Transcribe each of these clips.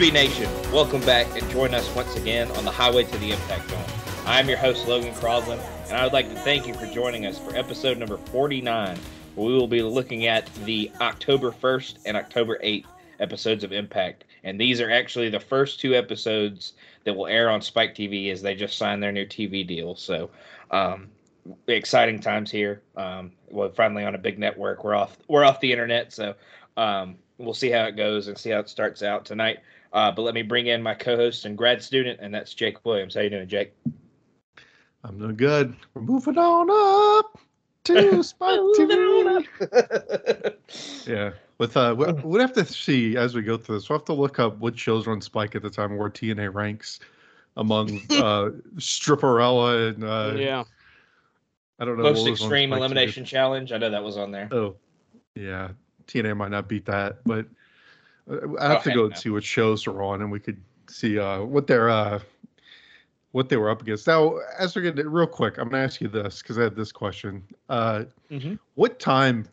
Be Nation, welcome back and join us once again on the highway to the Impact Zone. I'm your host, Logan Croslin, and I would like to thank you for joining us for episode number 49, where we will be looking at the October 1st and October 8th episodes of Impact. And these are actually the first two episodes that will air on Spike TV as they just signed their new TV deal. So, um, exciting times here. Um, we're finally on a big network. We're off. We're off the internet, so um, we'll see how it goes and see how it starts out tonight. Uh, but let me bring in my co-host and grad student, and that's Jake Williams. How you doing, Jake? I'm doing good. We're moving on up to Spike TV. yeah, with uh, we- we'll have to see as we go through this. We'll have to look up what shows were on Spike at the time, where TNA ranks among uh, Stripperella and uh, yeah. I don't know. Most what was on extreme Spike TV. elimination challenge. I know that was on there. Oh, yeah. TNA might not beat that, but I have to go and see what shows are on, and we could see uh, what they're uh, what they were up against. Now, as we're getting real quick, I'm gonna ask you this because I had this question. Uh, Mhm. What time,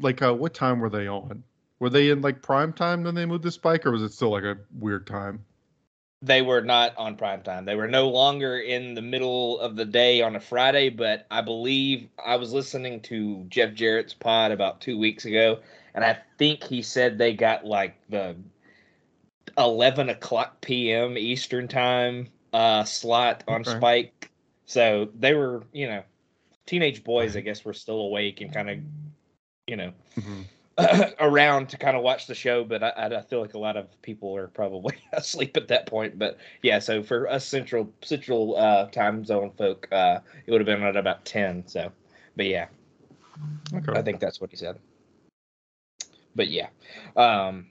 like, uh, what time were they on? Were they in like prime time when they moved to Spike, or was it still like a weird time? They were not on prime time. They were no longer in the middle of the day on a Friday, but I believe I was listening to Jeff Jarrett's pod about two weeks ago, and I think he said they got like the 11 o'clock p.m. Eastern time uh, slot on Okay. Spike. So they were, you know, teenage boys, I guess, were still awake and kind of, you know, Mhm. around to kind of watch the show, but I, I feel like a lot of people are probably asleep at that point. But yeah, so for us central central uh, time zone folk, uh, it would have been at about ten. So, but yeah, Okay. I think that's what he said. But yeah, um,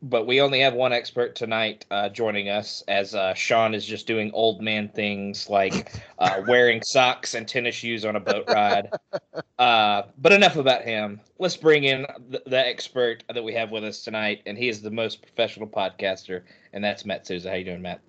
but we only have one expert tonight uh, joining us as uh, Sean is just doing old man things like uh, wearing socks and tennis shoes on a boat ride. Uh, but enough about him. Let's bring in the, the expert that we have with us tonight, and he is the most professional podcaster, and that's Matt Souza. How you doing, Matt?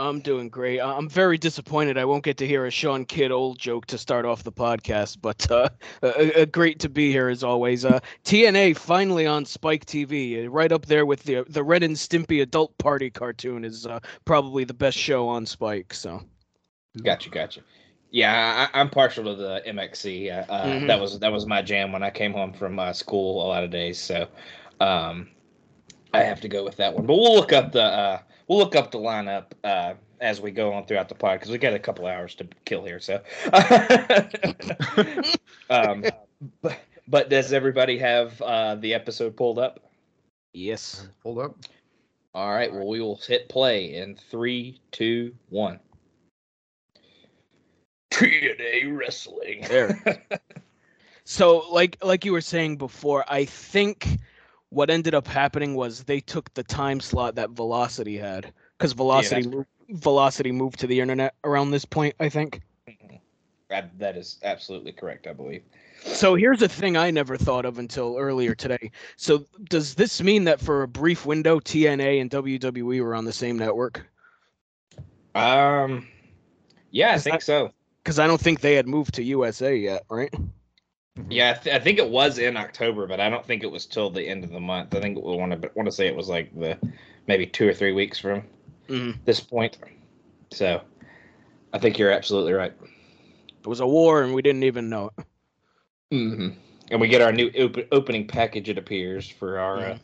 I'm doing great. I'm very disappointed I won't get to hear a Sean Kidd old joke to start off the podcast, but uh, great to be here as always. Uh, TNA finally on Spike TV, uh, right up there with the the Ren and Stimpy adult party cartoon is uh, probably the best show on Spike. So Gotcha, gotcha. Yeah, I, I'm partial to the MXC. Uh, Mhm. That was that was my jam when I came home from uh, school a lot of days. So, um, I have to go with that one. But we'll look up the uh, we'll look up the lineup uh, as we go on throughout the pod because we got a couple hours to kill here. So, um, but but does everybody have uh, the episode pulled up? yes, Hold up. All right. Well, we will hit play in three, two, one. TNA Wrestling. There. So like like you were saying before, I think what ended up happening was they took the time slot that Velocity had because Velocity mo- Velocity moved to the internet around this point, I think. That, that is absolutely correct, I believe. So here's a thing I never thought of until earlier today. So does this mean that for a brief window TNA and WWE were on the same network? Um, yeah, I think so. Cuz I don't think they had moved to USA yet, right? Yeah, I, th- I think it was in October, but I don't think it was till the end of the month. I think we want to want to say it was like the maybe two or three weeks from Mhm. this point. So, I think you're absolutely right. It was a war and we didn't even know it. hmm And we get our new op- opening package. It appears for our uh,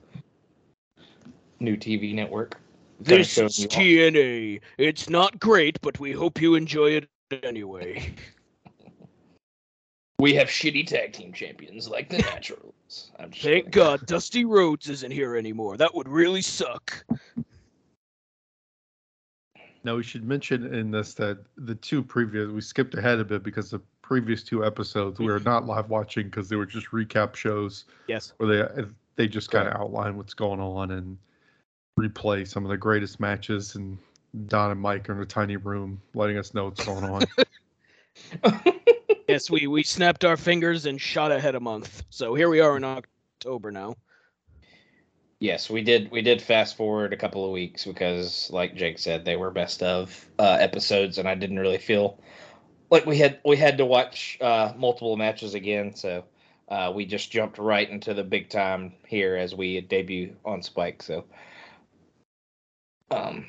new TV network. This is you all- TNA. It's not great, but we hope you enjoy it anyway. We have shitty tag team champions like the Naturals. I'm just Thank kidding. God Dusty Rhodes isn't here anymore. That would really suck. Now we should mention in this that the two previous we skipped ahead a bit because the previous two episodes we were not live watching because they were just recap shows Yes. where they uh, they just kind of outline what's going on and replay some of the greatest matches and Don and Mike are in a tiny room letting us know what's going on. Yes, we we snapped our fingers and shot ahead a month. So here we are in October now. Yes, we did. We did fast forward a couple of weeks because, like Jake said, they were best of uh, episodes, and I didn't really feel like we had we had to watch uh, multiple matches again. So uh, we just jumped right into the big time here as we debut on Spike. So um,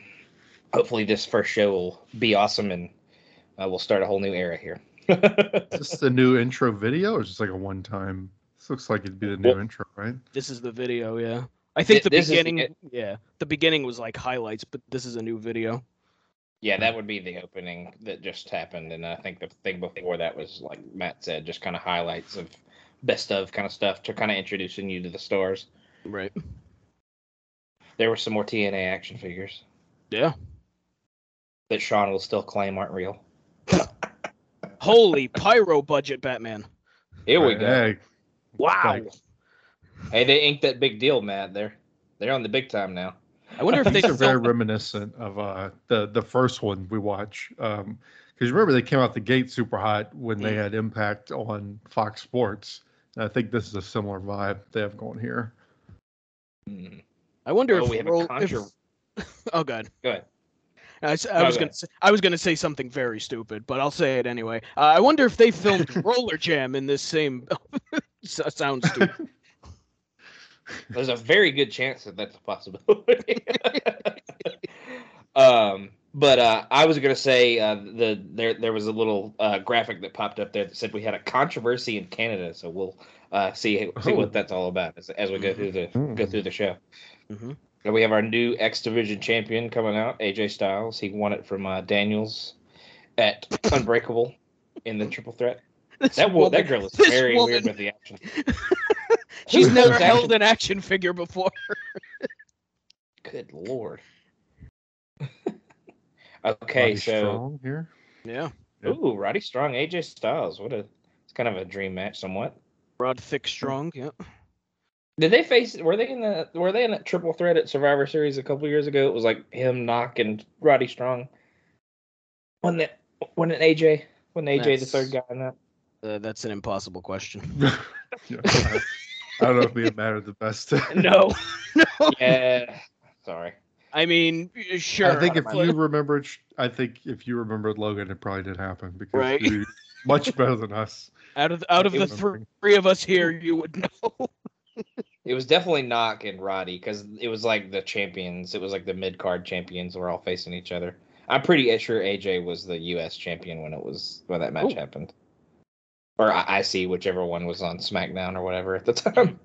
hopefully, this first show will be awesome, and uh, we'll start a whole new era here. Is this the new intro video or just like a one time? This looks like it'd be the new Well- intro, right? This is the video, yeah. I think the Thi- this is the- beginning, yeah, the beginning was like highlights, but this is a new video. Yeah, that would be the opening that just happened, and I think the thing before that was like Matt said, just kind of highlights of best of kind of stuff to kind of introducing you to the stars. Right. There were some more TNA action figures Yeah. that Sean will still claim aren't real. Holy pyro budget, Batman. Here we go. Hey, Wow. Hey, they inked that big deal, Matt. They're they're on the big time now. I wonder if they these are very reminiscent of uh, the the first one we watch. Because remember they came out the gate super hot when they Mm. had Impact on Fox Sports. And I think this is a similar vibe they have going here. Hmm. I wonder Oh, if, we have a Roll- if conjure. Oh god. Go ahead. I, s- I No, was go gonna say, I was gonna say something very stupid, but I'll say it anyway. Uh, I wonder if they filmed Roller Jam in this same. S- sounds stupid. There's a very good chance that that's a possibility. um, but uh, I was gonna say uh, the there there was a little uh, graphic that popped up there that said we had a controversy in Canada, so we'll uh, see see Oh. what that's all about as, as we go through the go Hmm. through the show. hmm And we have our new X Division champion coming out, AJ Styles. He won it from uh, Daniels at Unbreakable in the Triple Threat. That wo- that girl is this very woman- weird with the action. She's never knows held an action figure before. Good lord. okay, Roddy so Strong here. Yeah. Yeah. ooh, Roddy Strong, AJ Styles. What a it's kind of a dream match, somewhat. Broad, thick, strong. Yeah. Did they face? Were they in the? Were they in that triple threat at Survivor Series a couple years ago? It was like him, Knock, and Roddy Strong. When that? When an AJ? When AJ the third guy in that? Uh, that's an impossible question. Yeah, I, I don't know if it mattered the best. No. no. Yeah. Sorry. I mean, sure. I think if but- you remembered, I think if you remembered Logan, it probably did happen because Right. you're much better than us. out of out of the think- three of us here, you would know. It was definitely Knock and Roddy because it was like the champions. It was like the mid card champions were all facing each other. I'm pretty sure AJ was the U.S. champion when it was when that match Oh. happened, or I, IC, whichever one was on SmackDown or whatever at the time.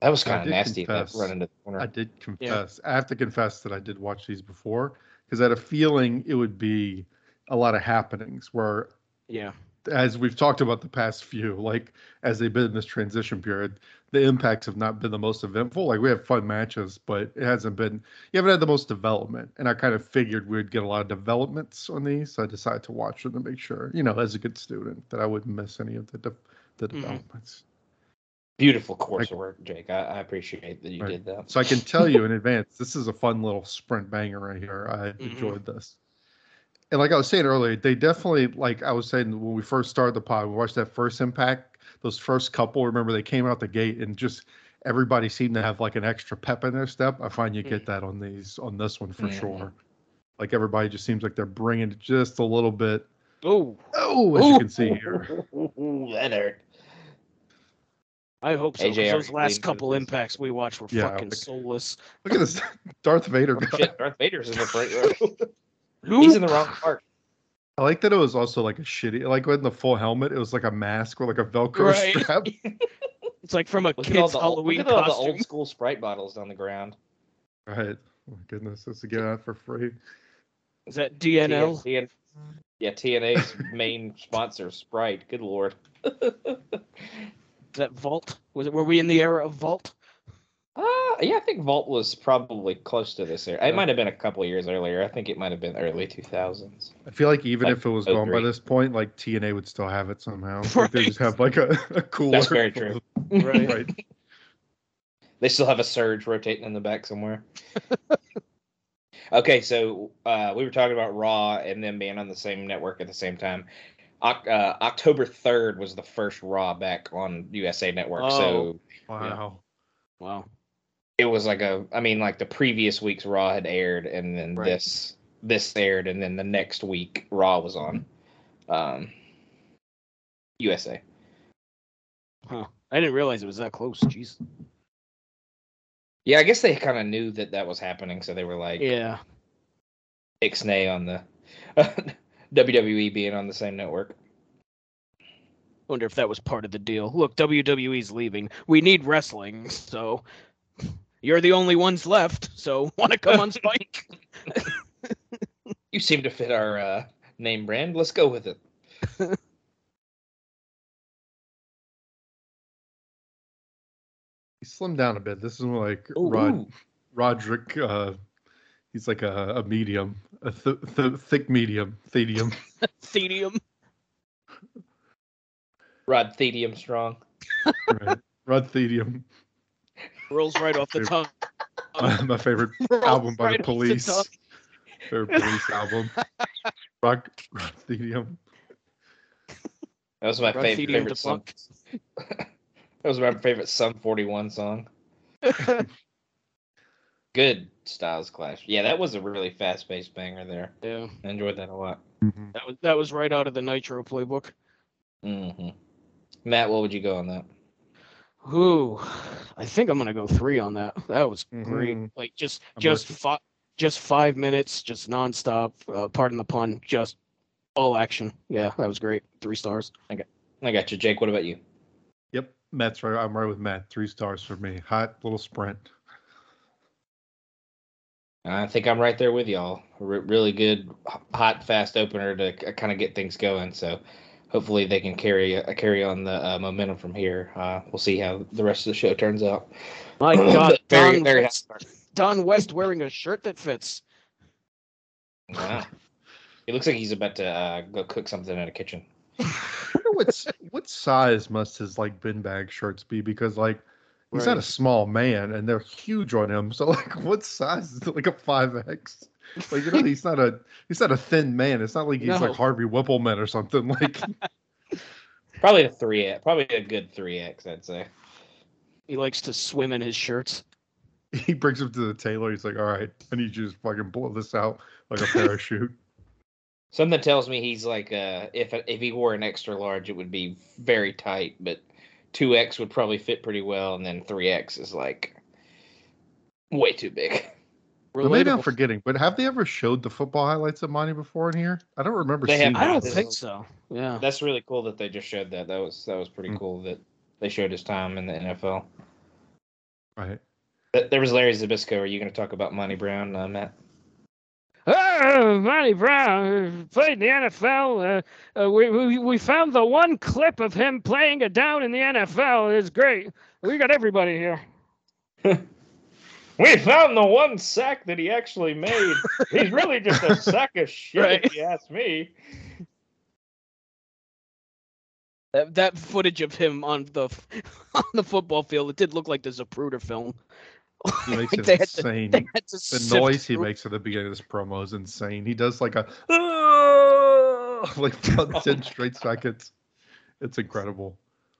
That was kind of did nasty. That confess. run into the corner. I did confess. I have to confess that I did watch these before because I had a feeling it would be a lot of happenings where Yeah. as we've talked about the past few, like as they've been in this transition period, the impacts have not been the most eventful. Like we have fun matches, but it hasn't been. You haven't had the most development, and I kind of figured we'd get a lot of developments on these. So I decided to watch them to make sure, you know, as a good student, that I wouldn't miss any of the de- the Mhm. developments. Beautiful coursework, of work, Jake. I, I appreciate that you Right. did that. So I can tell you in advance, this is a fun little sprint banger right here. I Mhm. enjoyed this. And like I was saying earlier, they definitely, like I was saying when we first started the pod, we watched that first impact, those first couple, remember they came out the gate and just everybody seemed to have like an extra pep in their step. I find you get that on these, on this one for Mhm. sure. Like everybody just seems like they're bringing just a little bit. Oh, Oh, as you can see here. Ooh, that hurt. I hope so. 'cause AJ those last couple this. impacts we watched were Yeah, fucking like- soulless. Look at this Darth Vader Oh, shit, Darth Vader's in the front row. He's in the wrong part. I like that it was also like a shitty, like with the full helmet, it was like a mask or like a Velcro Right. strap. It's like from a Look at all kid's the old, Halloween look at all the old school Sprite bottles on the ground. Right. Oh my goodness, this is get out for free. Is that DNL? TN yeah, TNA's main sponsor, Sprite. Good lord. Is that Vault? Was it? Were we in the era of Vault? Uh, yeah, I think Vault was probably close to this era. It might have been a couple of years earlier. I think it might have been early 2000s. I feel like even Like if it was gone by this point, like TNA would still have it somehow. Like they just have like a, a cooler. That's very true. Right. right. They still have a surge rotating in the back somewhere. okay, so uh, we were talking about Raw and them being on the same network at the same time. Oc- uh, October 3rd was the first Raw back on USA Network. So Oh. Wow. Wow. It was like a, I mean, like the previous week's Raw had aired and then Right. this this aired and then the next week Raw was on um, USA. Huh. I didn't realize it was that close. Jeez. Yeah, I guess they kind of knew that that was happening, so they were like, Yeah. ixnay on the WWE being on the same network. Wonder if that was part of the deal. Look, WWE's leaving. We need wrestling, so you're the only ones left. So want to come on Spike? You seem to fit our uh, name brand. Let's go with it. He slimmed down a bit. This is more like Ooh, Rod ooh. Roderick. Uh, he's like a, a medium, a th- th- thick medium, thedium. Thedium. Rod Thedium Strong. right. Rod Thedium. Rolls right off the tongue. My, my favorite album by right the Police. tongue. favorite Police album. Rock Rod Thedium. That was my Rod fav- Thedium favorite song. that was my favorite Sum 41 song. Good Styles Clash. Yeah, that was a really fast paced banger there. yeah, I enjoyed that a lot. that was that was right out of the Nitro playbook. hmm Matt, what would you go on that? Ooh, I think I'm gonna go three on that. That was great. Mhm. Like just I'm just with five just five minutes, just nonstop. Uh, pardon the pun, just all action. Yeah, that was great. Three stars. I got I got you, Jake. What about you? Yep, Matt's right. I'm right with Matt. Three stars for me. Hot little sprint. I think I'm right there with y'all. Re- really good, hot, fast opener to kind of get things going. So hopefully they can carry uh, carry on the uh, momentum from here. Uh, we'll see how the rest of the show turns out. My God, very Don, very West, Don West wearing a shirt that fits. Wow. It looks like he's about to uh, go cook something in a kitchen. What's what size must his like bin bag shirts be because like he's not a small man and they're huge on him. So like what size is it? Like a five X? Like you know he's not a he's not a thin man. It's not like he's No. like Harvey Wippleman or something. Like Probably a three X, probably a good three X, I'd say. He likes to swim in his shirts. he brings him to the tailor. He's like, all right, I need you to fucking blow this out like a parachute. Something tells me he's like, uh, if if he wore an extra large, it would be very tight, but two X would probably fit pretty well, and then three X is like way too big. But maybe I'm forgetting, but have they ever showed the football highlights of Monty before in here? I don't remember They have seeing not. I don't think is- so. Yeah. That's really cool that they just showed that. That was that was pretty Mm. cool that they showed his time in the NFL. Right. There was Larry Zbyszko. Are you going to talk about Monty Brown, uh, Matt? Oh, Monty Brown uh, played in the NFL. Uh, uh, we, we we found the one clip of him playing a down in the NFL. It's great. We got everybody here. We found the one sack that he actually made. He's really just a sack of shit, Right. if you ask me. That, that footage of him on the on the football field, it did look like the Zapruder film. He makes Like it they had to- insane. To the sift noise he makes at the beginning of this promo is insane. He does like a ah! like about ten straight seconds. It's incredible.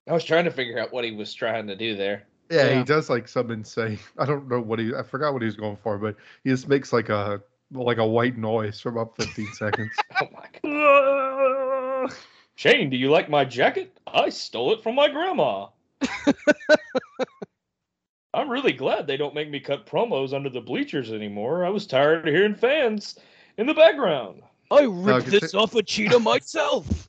I was trying to figure out what he was trying to do there. Yeah, Yeah. he does like some insane. I don't know what he. I forgot what he was going for, but he just makes like a like a white noise for about fifteen seconds. Oh my god. Shane, do you like my jacket? I stole it from my grandma. I'm really glad they don't make me cut promos under the bleachers anymore. I was tired of hearing fans in the background. I ripped can this say- off a cheetah myself.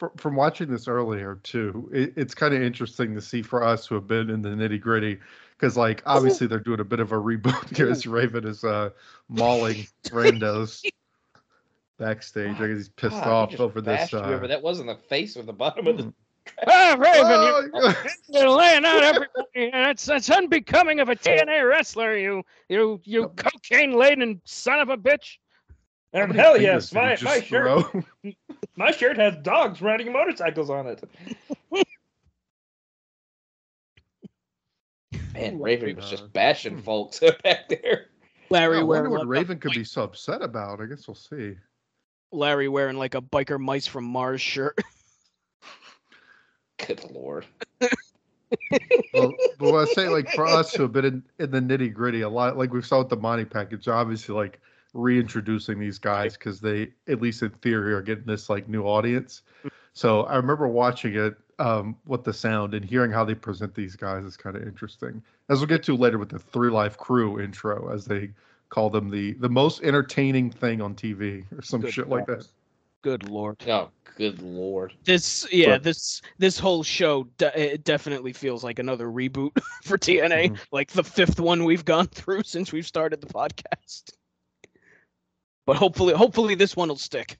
From, from watching this earlier too, it, it's kind of interesting to see for us who have been in the nitty gritty, because like obviously they're doing a bit of a reboot here as Raven is uh, mauling randos. backstage. I guess he's pissed God, off just over this. bashed you Uh, over- That wasn't the face or the bottom of the. Ah, Raven, you're, Oh, you're laying out everybody. That's that's unbecoming of a TNA wrestler. You you you cocaine laden son of a bitch. How And hell yes, my, my shirt my shirt has dogs riding motorcycles on it. Man, Raven was Uh, just bashing folks back there. Larry I wonder what Raven could be so upset about. I guess we'll see. Larry wearing like a biker mice from Mars shirt. Good lord. well, but what I say, like for us who have been in, in the nitty gritty, a lot like we saw with the Monty package, obviously like reintroducing these guys because they, at least in theory, are getting this like new audience. So I remember watching it um, with the sound and hearing how they present these guys is kind of interesting. As we'll get to later with the 3Live Kru intro, as they call them the the most entertaining thing on TV or some Good shit like that. Good lord. Oh, good lord. This yeah, But- this this whole show de- it definitely feels like another reboot for TNA, Mhm. like the fifth one we've gone through since we've started the podcast. But hopefully hopefully this one will stick.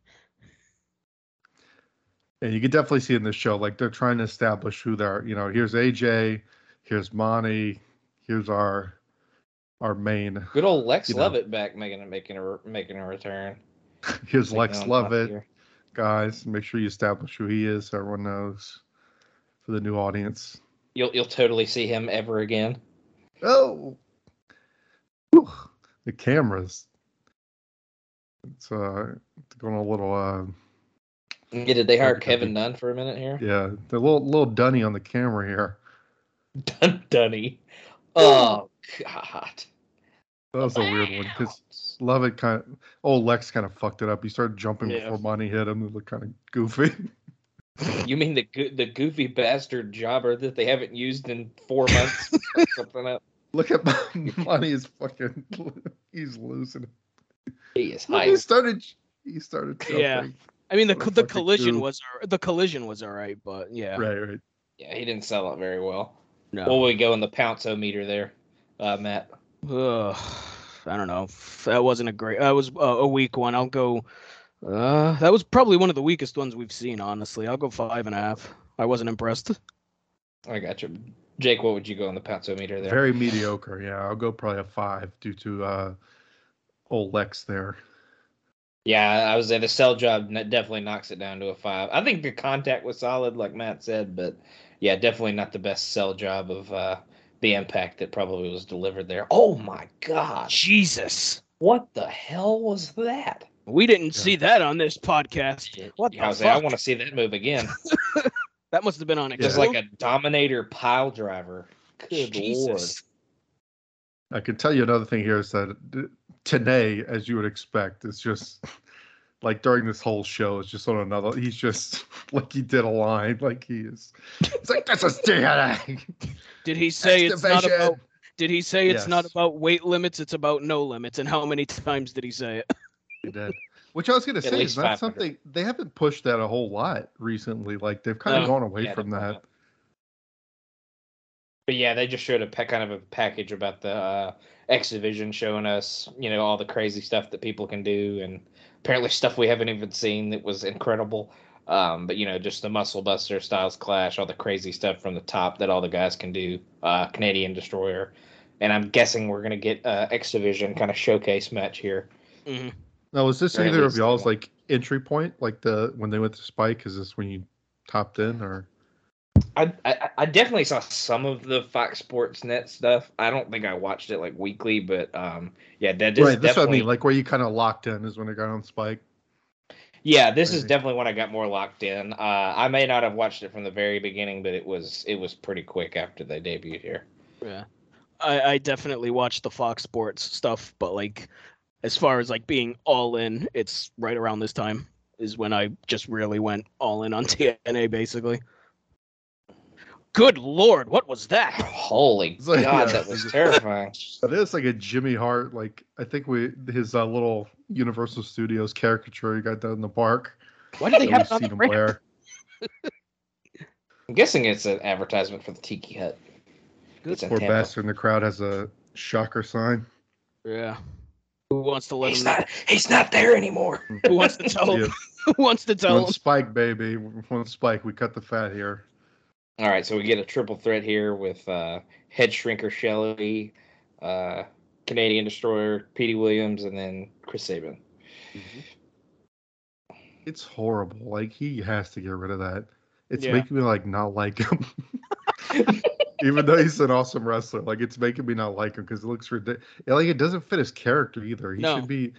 And you can definitely see in this show, like they're trying to establish who they're. You know, here's AJ, here's Monty, here's our our main. Good old Lex You know. Lovett back making a making a making a return. Here's Making Lex on Lovett, here. guys. Make sure you establish who he is, so everyone knows for the new audience. You'll you'll totally see him ever again. Oh, Whew. the cameras. It's uh going a little uh Yeah, did they hire Kevin. Dunn for a minute here? yeah, the little little dunny on the camera here. Dun Dunny. Oh God. That was a weird one because Lovett kind of. Oh, Lex kind of fucked it up. He started jumping Yeah. before Monty hit him. It looked kind of goofy. You mean the the goofy bastard jobber that they haven't used in four months? something else. Look at Monty is fucking. He's losing. It. He is Look, he started. He started jumping. Yeah. I mean the What the collision goof. was the collision was all right, but yeah. Right, right. Yeah, he didn't sell it very well. No. What will we go in the pounce meter there, uh, Matt? Ugh, I don't know. That wasn't a great. That was a, a weak one. I'll go. Uh, that was probably one of the weakest ones we've seen. Honestly, I'll go five and a half. I wasn't impressed. I got you. Jake, what would you go in the pounce meter there? Very mediocre. Yeah, I'll go probably a five due to uh, old Lex there. Yeah, I was at a sell job. n- Definitely knocks it down to a five. I think the contact was solid, like Matt said, but yeah, definitely not the best sell job of uh, the impact that probably was delivered there. Oh my god, Jesus, what the hell was that? we didn't Yeah. see that on this podcast. What Yeah, I, the was like, I want to see that move again. That must have been on it. Just like a Dominator pile driver. Good lord. Jesus. I can tell you another thing here is that uh, today, as you would expect, it's just like during this whole show, it's just on another. He's just like he did a line, like he is. It's like this is DNA. Did he say it's not about? Did he say it's not about weight limits? It's about no limits. And how many times did he say it? He did. Which I was going to say is not something they haven't pushed that a whole lot recently. Like they've kind of No. gone away Yeah, from that. But yeah, they just showed a pa- kind of a package about the uh, X Division, showing us, you know, all the crazy stuff that people can do, and apparently stuff we haven't even seen that was incredible. Um, but you know, just the Muscle Buster, Styles Clash, all the crazy stuff from the top that all the guys can do. Uh, Canadian Destroyer, and I'm guessing we're gonna get uh, X Division kind of showcase match here. Mhm. Now, is this Or either of y'all's like entry point, like the when they went to Spike? Is this when you topped in, or I, I I definitely saw some of the Fox Sports Net stuff. I don't think I watched it like weekly, but um, yeah, that is right? That's what I definitely mean. Like where you kind of locked in is when it got on Spike. Yeah, this is definitely when I got more locked in. Uh, I may not have watched it from the very beginning, but it was it was pretty quick after they debuted here. Yeah. I, I definitely watched the Fox Sports stuff, but like as far as like being all in, it's right around this time is when I just really went all in on TNA basically. Good lord, what was that? Holy like, God, yeah, that was it's- terrifying. But it's like a Jimmy Hart, like I think we his uh, little Universal Studios caricature he got done in the park. Why did they that have we've seen the him ramp? wear. I'm guessing it's an advertisement for the Tiki Hut. Good It's in Poor bastard in the crowd has a shocker sign. Yeah. Who wants to let He's him? not. He's not there anymore. Who wants to tell him? Yeah. Who wants to tell One him? spike, baby. One spike. We cut the fat here. All right, so we get a triple threat here with uh, Head Shrinker Shelley, uh, Canadian Destroyer, Petey Williams, and then Chris Sabin. It's horrible. Like he has to get rid of that. It's Yeah. making me like not like him. Even though he's an awesome wrestler, like it's making me not like him because it looks ridiculous. Like it doesn't fit his character either. He No. should be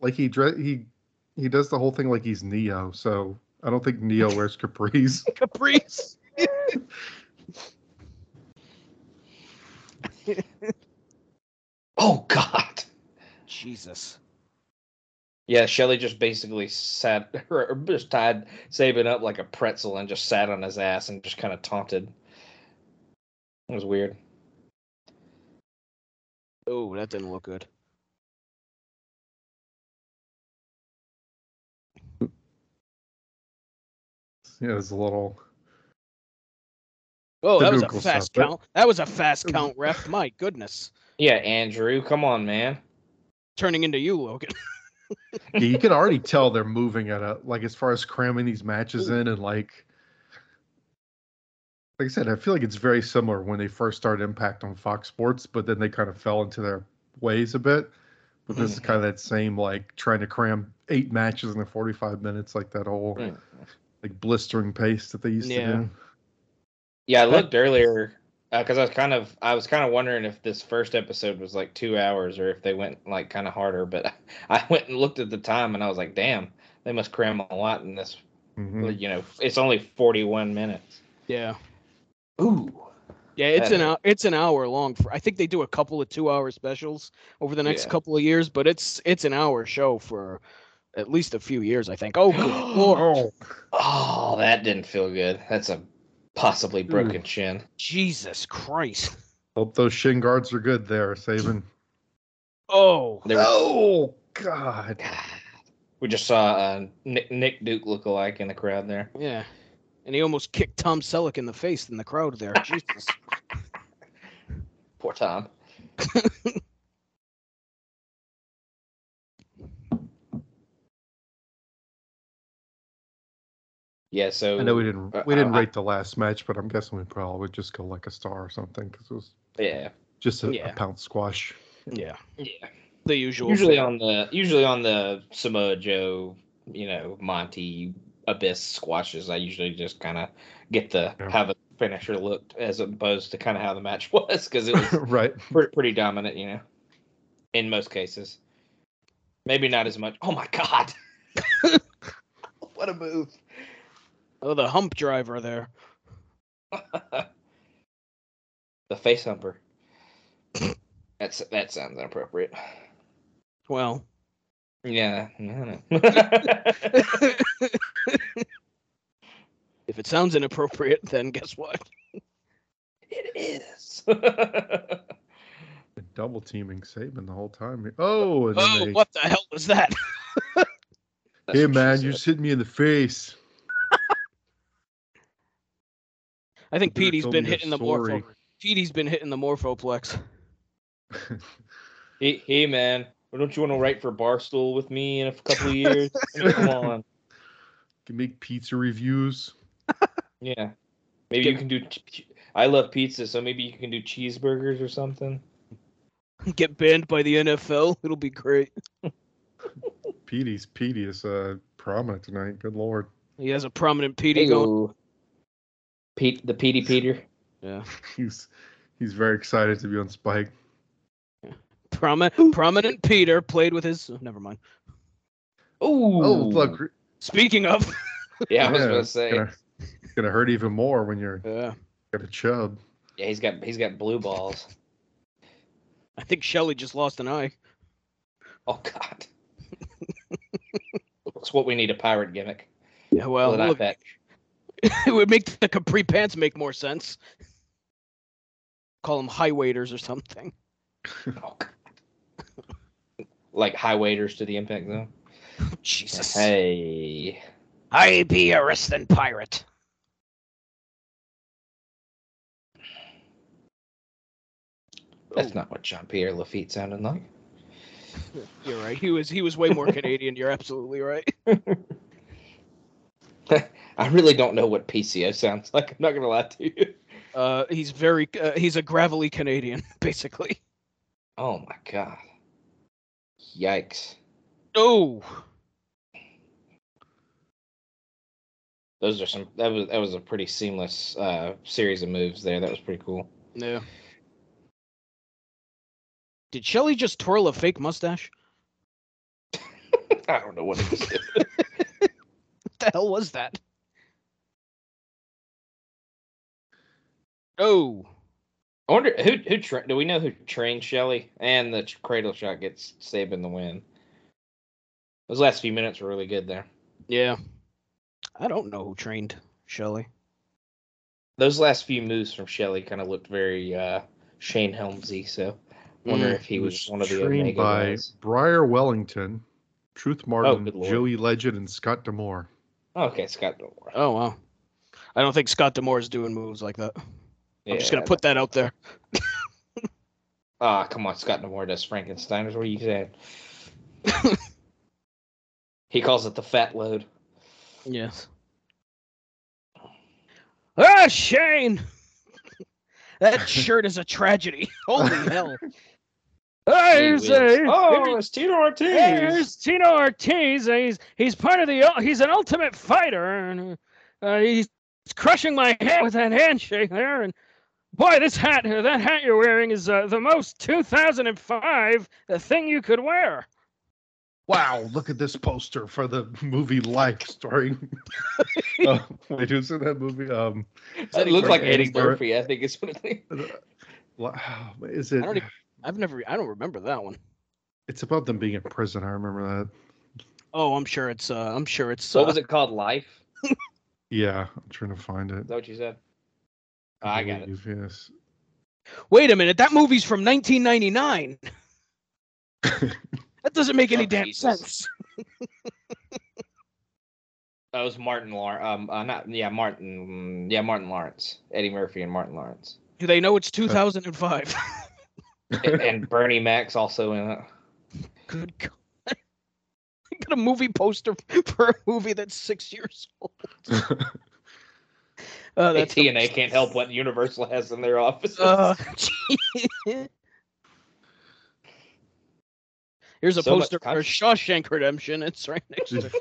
like he dre- he he does the whole thing like he's Neo. So I don't think Neo wears capris. Caprice. Oh God! Jesus. Yeah, Shelley just basically sat, or just tied Sabin up like a pretzel and just sat on his ass and just kind of taunted. It was weird. Oh, that didn't look good. yeah, it's a little. Oh, that was a fast stuff, but- count. That was a fast count, ref. My goodness. Yeah, Andrew, come on, man. Turning into you, Logan. Yeah, you can already tell they're moving at a like as far as cramming these matches in and like. Like I said, I feel like it's very similar when they first started Impact on Fox Sports, but then they kind of fell into their ways a bit. But this is kind of that same like trying to cram eight matches in the 45 minutes, like that whole Mm. like blistering pace that they used Yeah. to do. Yeah, I looked earlier because I was kind of I was kind of wondering if this first episode was like two hours or if they went like kind of harder. But I went and looked at the time and I was like, damn, they must cram a lot in this. Mhm. You know, it's only forty-one minutes. Yeah. Ooh. Yeah, it's an hour, it's an hour long. For, I think they do a couple of two hour specials over the next Yeah. couple of years, but it's it's an hour show for at least a few years. I think. Oh, good lord, Oh, that didn't feel good. That's a possibly broken shin. Jesus Christ! Hope those shin guards are good there, Sabin. Oh, There was, Oh God. we just saw uh, Nick, Nick Duke look alike in the crowd there. yeah, and he almost kicked Tom Selleck in the face in the crowd there. Jesus. Poor Tom. yeah, so I know we didn't uh, we didn't I- rate the last match, but I'm guessing we probably would just go like a star or something because it was Yeah, just a, Yeah. a pound squash. Yeah, yeah. the usual. Usually fare. on the usually on the Samoa Joe, you know, Monty Abyss squashes, I usually just kind of get the Yeah. how the finisher looked as opposed to kind of how the match was because it was right. pretty, pretty dominant, you know, in most cases. Maybe not as much. Oh my god! what a move! Oh, the hump driver there. the face humper. That's that sounds inappropriate. Well, Yeah. no, no. if it sounds inappropriate, then guess what? it is. Double teaming Sabin the whole time. Oh, and Oh, they, what the hell was that? Hey man, you just hit me in the face. I think Could've Petey's told been me you're hitting the sorry. morpho. Petey's been hitting the morphoplex. Hey, hey man, why don't you want to write for Barstool with me in a couple of years? I come on. Can make pizza reviews. Yeah. Maybe you can do. I love pizza, so maybe you can do cheeseburgers or something. Get banned by the NFL. It'll be great. Petey's Petey is uh, prominent tonight. Good lord. He has a prominent Petey going. Heyo. Pete, the Petey Peter. Yeah. He's he's very excited to be on Spike. Promi- prominent Peter played with his. oh, never mind. Ooh. Oh look, Speaking of. Yeah, I was yeah, gonna it's say. Gonna, gonna hurt even more when you're Yeah. got a chub. Yeah, he's got he's got blue balls. I think Shelley just lost an eye. Oh God. That's what we need a pirate gimmick. Yeah, well, Well, look, that it would make the capri pants make more sense. Call them high waiters or something. oh, God. like high waiters to the impact zone. Jesus. Hey. I be a wrestling pirate. That's Oh. not what Jean Pierre Lafitte sounded like. You're right. He was he was way more Canadian. You're absolutely right. I really don't know what PCO sounds like. I'm not gonna lie to you. Uh, he's very uh, he's a gravelly Canadian, basically. Oh my god. Yikes. Oh, Those are some that was that was a pretty seamless uh series of moves there. That was pretty cool. yeah. Did Shelley just twirl a fake mustache? I don't know what it is. What the hell was that? Oh, I wonder who who tra- do we know who trained Shelley and the cradle shot gets Sabin the win. Those last few minutes were really good there. yeah. I don't know who trained Shelley. Those last few moves from Shelley kind of looked very uh Shane Helmsy. So I wonder Mm. if he was one of the trained Omega by guys. Briar Wellington, Truth Martin, good lord. Joey Legend, and Scott D'Amore. Okay, Scott D'Amore. Oh wow. I don't think Scott D'Amore is doing moves like that. I'm just gonna put that out there. Ah, come on, Scott D'Amore does Frankensteiners. What are you saying? he calls it the fat load. Yes. Ah, Shane! that shirt is a tragedy. Holy hell. He here's, wins. uh, Oh, it's Tito Ortiz. Here's Tito Ortiz. He's he's part of the. He's an ultimate fighter, and uh, he's crushing my head with that handshake there. And boy, this hat, uh, that hat you're wearing, is uh, the most 2005 thing you could wear. Wow, look at this poster for the movie Life starring. uh, wait, who's in that movie? Um, It looked like Eddie Murphy. Murphy. I think it's what it is. li- is it? I don't even- I've never I don't remember that one. It's about them being in prison. I remember that. Oh, I'm sure it's uh I'm sure it's What uh, was it called? Life? Yeah, I'm trying to find it. that what you said? Oh, I got it. believe, Yes. Wait a minute, that movie's from 1999. That doesn't make any Oh, damn Jesus. sense. That was Martin Lawrence. Um, uh, not yeah, Martin. Yeah, Martin Lawrence. Eddie Murphy and Martin Lawrence, Do they know it's 2005? and, and Bernie Mac's also in it. Good God. I got a movie poster for a movie that's six years old. Uh, Hey, that's the TNA can't help what Universal has in their offices. Uh, Here's a So poster for. Shawshank Redemption. It's right next to it.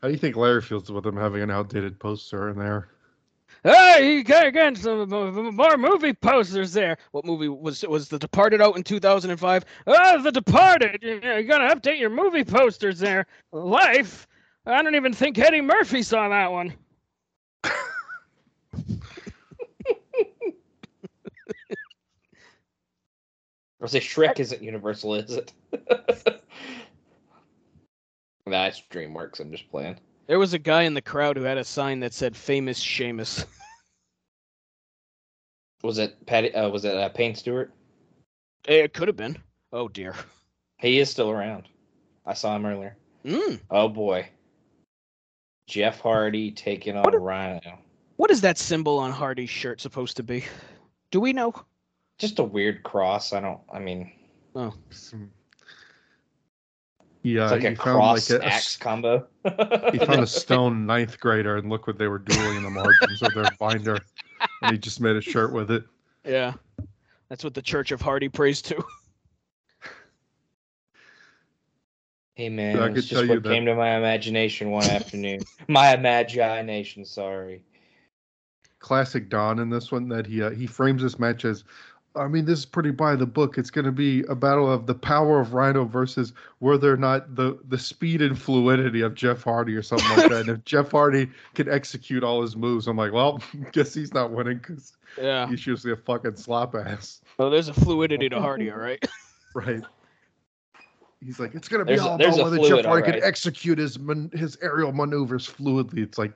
How do you think Larry feels about them having an outdated poster in there? Hey, you got again some uh, more movie posters there. What movie was was The Departed out in 2005? Oh, ah, The Departed. You, you gotta update your movie posters there. Life. I don't even think Eddie Murphy saw that one. Or say Shrek isn't Universal, is it? nah, DreamWorks. I'm just playing. There was a guy in the crowd who had a sign that said "Famous Seamus." Was it Patty? Uh, was it uh, Payne Stewart? it could have been. Oh dear. He is still around. I saw him earlier. Mm. Oh boy. Jeff Hardy taking on What a- Rhino. What is that symbol on Hardy's shirt supposed to be? Do we know? Just a weird cross. I don't. I mean, Some- Yeah, it's like he a found cross like a, a axe s- combo. he found a stone ninth grader and look what they were doing in the margins of their binder, and he just made a shirt with it. Yeah. That's what the Church of Hardy prays to. Hey man, I it's just what that- came to my imagination one afternoon. my imagination. Sorry. Classic Don in this one that he uh, he frames this match as. I mean, this is pretty by the book. It's going to be a battle of the power of Rhino versus whether or not the the speed and fluidity of Jeff Hardy or something like that. And if Jeff Hardy can execute all his moves, I'm like, well, guess he's not winning because Yeah. he's usually a fucking slop ass. Well, there's a fluidity to Hardy, all right. Right. He's like, it's gonna be There's all about whether fluid, Jeff Hardy can execute his man- his aerial maneuvers fluidly. It's like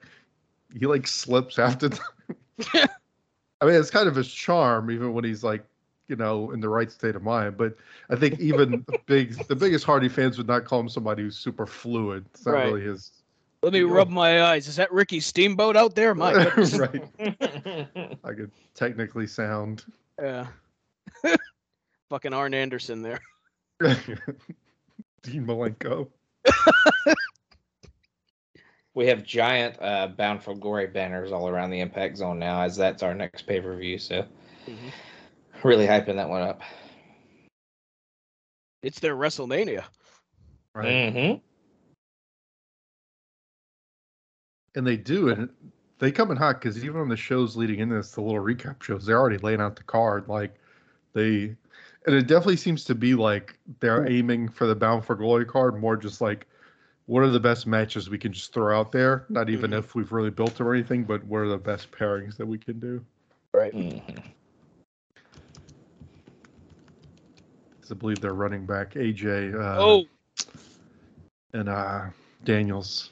he like slips after. The... I mean, it's kind of his charm, even when he's like, you know, in the right state of mind. But I think even the big, the biggest Hardy fans would not call him somebody who's super fluid. It's not Right. really his. Let me rub my eyes. Is that Ricky Steamboat out there? Mike? right. I could technically sound. Yeah. Fucking Arn Anderson there. Dean Malenko. We have giant uh, Bound for Glory banners all around the Impact Zone now, as that's our next pay per view. So, Mhm. really hyping that one up. It's their WrestleMania. Right. Mm-hmm. And they do, and they come in hot because even on the shows leading into this, the little recap shows, they're already laying out the card. Like they, and it definitely seems to be like they're aiming for the Bound for Glory card more just like what are the best matches we can just throw out there? Not even Mhm. if we've really built them or anything, but what are the best pairings that we can do? Right. Mm-hmm. 'Cause I believe they're running back AJ uh, oh and uh, Daniels.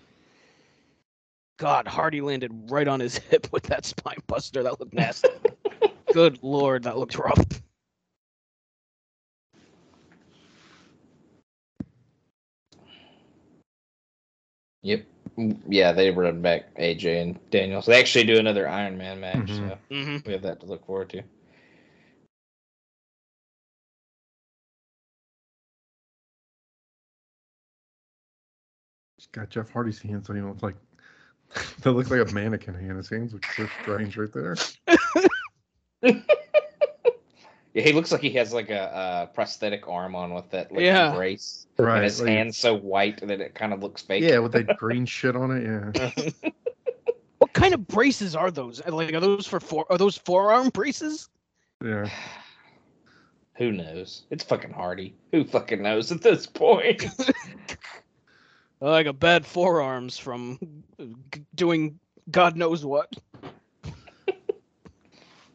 God, Hardy landed right on his hip with that spine buster. That looked nasty. Good lord, that looked rough. Yep. Yeah, they run back AJ and Daniels. They actually do another Iron Man match, Mhm. so hmm we have that to look forward to. He's got Jeff Hardy's hands on him. It's like that looks like a mannequin hand. His hands look so strange right there. Yeah, he looks like he has like a, a prosthetic arm on with that like Yeah. brace, Right. and his like- hand's so white that it kind of looks fake. Yeah, with that green shit on it. Yeah. What kind of braces are those? Like, are those for four? Are those forearm braces? Yeah. Who knows? It's fucking Hardy. Who fucking knows at this point? Like a bad forearms from g- doing God knows what.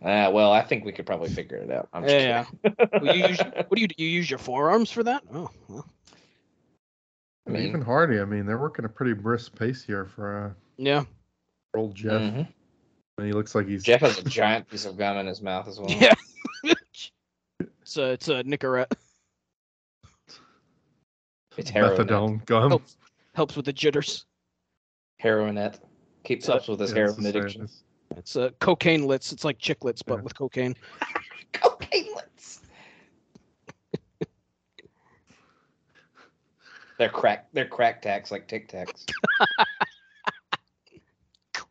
Ah, well, I think we could probably figure it out. I'm just Yeah. kidding. Well, you use, what do you do? You use your forearms for that? Oh, well. I mean, Even Hardy, I mean, they're working a pretty brisk pace here for yeah. uh, old Jeff. mhm. And he looks like he's Jeff has a giant piece of gum in his mouth as well. Yeah. it's a it's a Nicorette. It's heroin. methadone gum. Helps helps with the jitters. Heroinette. Keeps So- up with his Yeah, heroin addiction. same. It's a cocaine lits. It's like chiclets, but Yeah. with cocaine. Cocainelets. they're crack. They're crack tacks like Tic Tacs.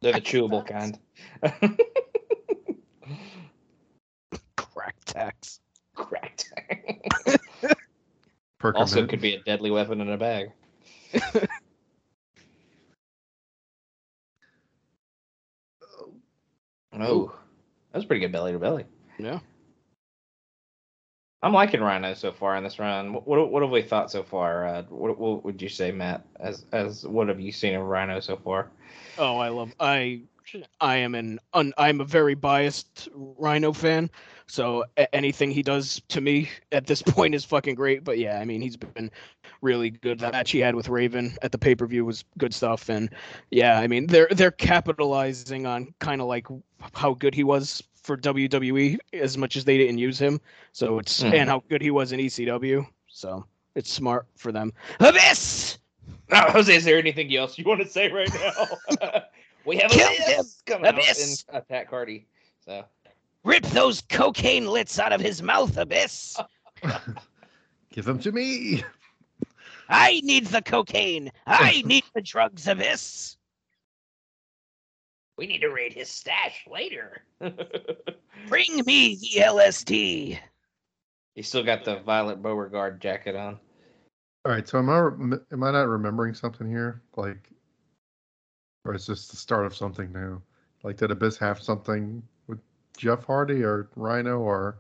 they're the chewable kind. Crack tacks. crack tacks. Perkament. also, could be a deadly weapon in a bag. Oh, that was pretty good belly to belly. Yeah. I'm liking Rhino so far in this run. What what, what have we thought so far? Uh, what, what would you say, Matt? As as what have you seen of Rhino so far? Oh, I love I I am an un, I'm a very biased Rhino fan, so a- anything he does to me at this point is fucking great. But yeah, I mean he's been really good. That match he had with Raven at the pay per view was good stuff, and yeah, I mean they're they're capitalizing on kind of like how good he was for WWE as much as they didn't use him. So it's Mhm. and how good he was in ECW. So it's smart for them. Abyss. Oh, Jose, is there anything else you want to say right now? we have Kill Abyss coming Abyss! Uh, out in Attack Hardy. So Rip those cocaine lits out of his mouth, Abyss. Give them to me. I need the cocaine. I need the drugs, Abyss. we need to raid his stash later. Bring me the LSD. He still got the Violet Beauregarde jacket on. All right, so am I am I not remembering something here? Like, or is this the start of something new? Like, did Abyss have something with Jeff Hardy or Rhino or?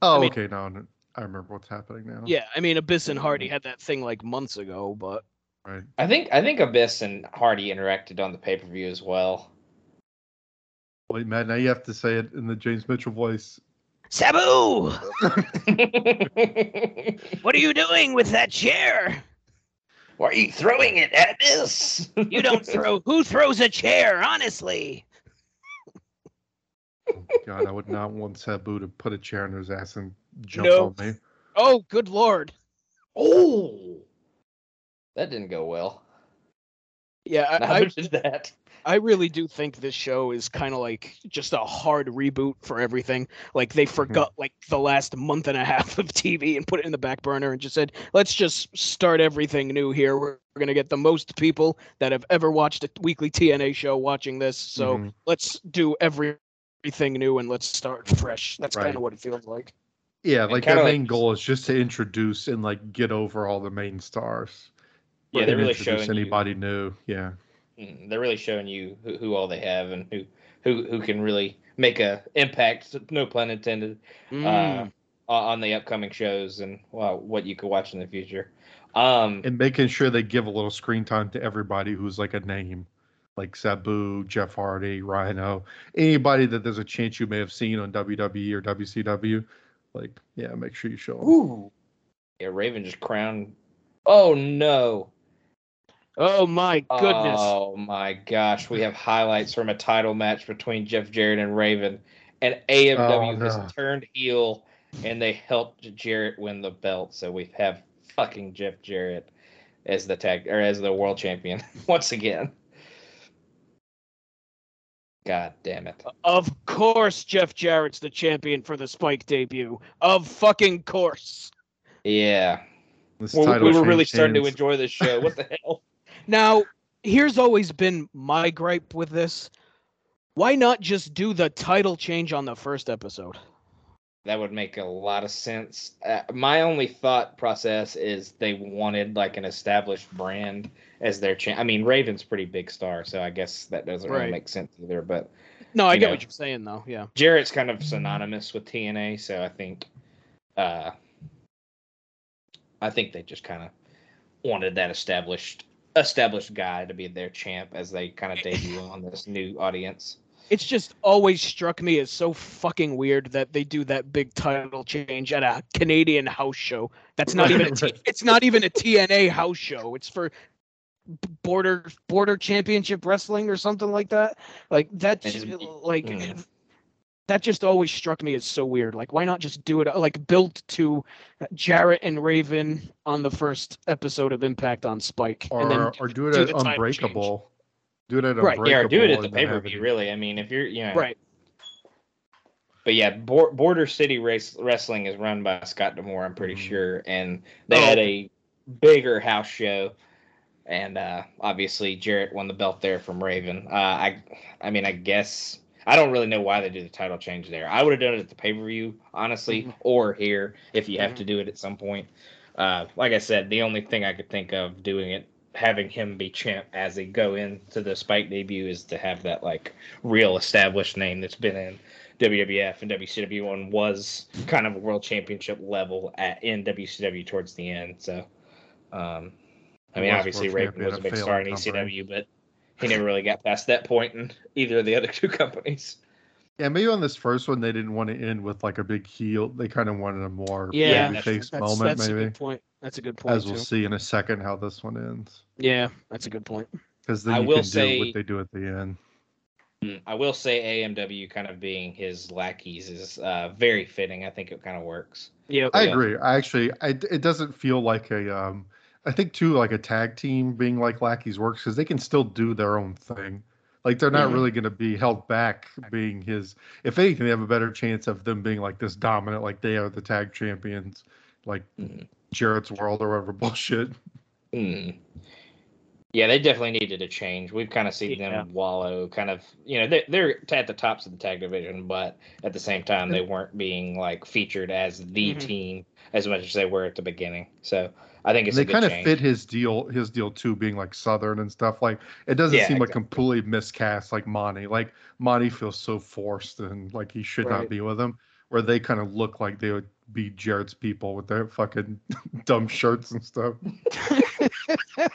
Oh, I mean- okay, now I remember what's happening now. Yeah, I mean Abyss and Hardy mm. had that thing like months ago, but Right. I think I think Abyss and Hardy interacted on the pay per view as well. Wait, Matt, now you have to say it in the James Mitchell voice. Sabu, what are you doing with that chair? Why are you throwing it at Abyss? You don't throw. Who throws a chair? Honestly. God, I would not want Sabu to put a chair in his ass and jump No. on me. Oh, good lord. Oh, that didn't go well. Yeah, I, I, did that. I really do think this show is kind of like just a hard reboot for everything. Like they forgot like the last month and a half of TV and put it in the back burner and just said, let's just start everything new here. We're, we're gonna get the most people that have ever watched a weekly TNA show watching this. So Mhm. let's do everything new and let's start fresh. That's Right. kind of what it feels like. Yeah, like their like- main goal is just to introduce and like get over all the main stars. Yeah, they're really introduce showing you- anybody new. Yeah. Mm, they're really showing you who, who all they have and who who who can really make a impact no pun intended uh, Mm. o- on the upcoming shows and well, what you could watch in the future um And making sure they give a little screen time to everybody who's like a name. Like Sabu, Jeff Hardy, Rhino, anybody that there's a chance you may have seen on WWE or WCW. Like, yeah, make sure you show them. ooh, yeah raven just crowned oh no Oh my goodness. oh my gosh we have highlights from a title match between jeff jarrett and raven and amw Oh, no. has turned heel and they helped jarrett win the belt so we have fucking jeff jarrett as the tag or as the world champion once again god damn it Of course, Jeff Jarrett's the champion for the Spike debut. Of fucking course. yeah This we, title we were really change starting to enjoy this show what the hell Now, here's always been my gripe with this. Why not just do the title change on the first episode? That would make a lot of sense. Uh, my only thought process is they wanted like an established brand as their champ. I mean, Raven's pretty big star, so I guess that doesn't really make sense either. But No, I get know. what you're saying though. Yeah. Jarrett's kind of synonymous with TNA, so I think, uh, I think they just kind of wanted that established established guy to be their champ as they kind of debut on this new audience. It's just always struck me as so fucking weird that they do that big title change at a Canadian house show. That's not even a t- it's not even a TNA house show. It's for border border championship wrestling or something like that. Like that just, just- like mm. That just always struck me as so weird. Like why not just do it like built to Jarrett and Raven on the first episode of Impact on Spike or and then or do it do at Unbreakable. Do it at Right. Unbreakable. Yeah, or do it at the pay per view. Really, I mean, if you're, you know, right. But yeah, Bor- Border City Race Wrestling is run by Scott D'Amore, I'm pretty Mhm. sure, and they had a bigger house show, and uh, obviously Jarrett won the belt there from Raven. Uh, I, I mean, I guess I don't really know why they do the title change there. I would have done it at the pay per view, honestly, Mhm. or here if you have Mhm. to do it at some point. Uh, like I said, the only thing I could think of doing it, having him be champ as they go into the Spike debut, is to have that like real established name that's been in WWF and WCW and was kind of a world championship level at in WCW towards the end. So, um, I mean, obviously Raven was a big star in company. ECW, but he never really got past that point in either of the other two companies. Yeah, maybe on this first one they didn't want to end with like a big heel. They kind of wanted a more Yeah, that's- face That's, moment, that's a maybe. good point. That's a good point As too. we'll see in a second how this one ends. Yeah, that's a good point. Because then I you will can say- do what they do at the end. Mm, I will say AMW kind of being his lackeys is uh, very fitting. I think it kind of works. Yeah, I Yeah. agree. I actually, I, it doesn't feel like a. Um, I think too, like a tag team being like lackeys works because they can still do their own thing. Like they're not Mhm. really going to be held back being his. If anything, they have a better chance of them being like this dominant, like they are the tag champions, like Mhm. Jarrett's World or whatever bullshit. Mm. Yeah, they definitely needed a change. We've kind of seen Yeah. them wallow, kind of, you know, they're, they're at the tops of the tag division, but at the same time, they weren't being like featured as the Mhm. team as much as they were at the beginning. So I think it's they a good kind of change. fit his deal his deal too being like southern and stuff like it doesn't Yeah, seem like completely miscast like monty like monty feels so forced and like he should Right. not be with him where they kind of look like they would be Jarrett's people with their fucking dumb shirts and stuff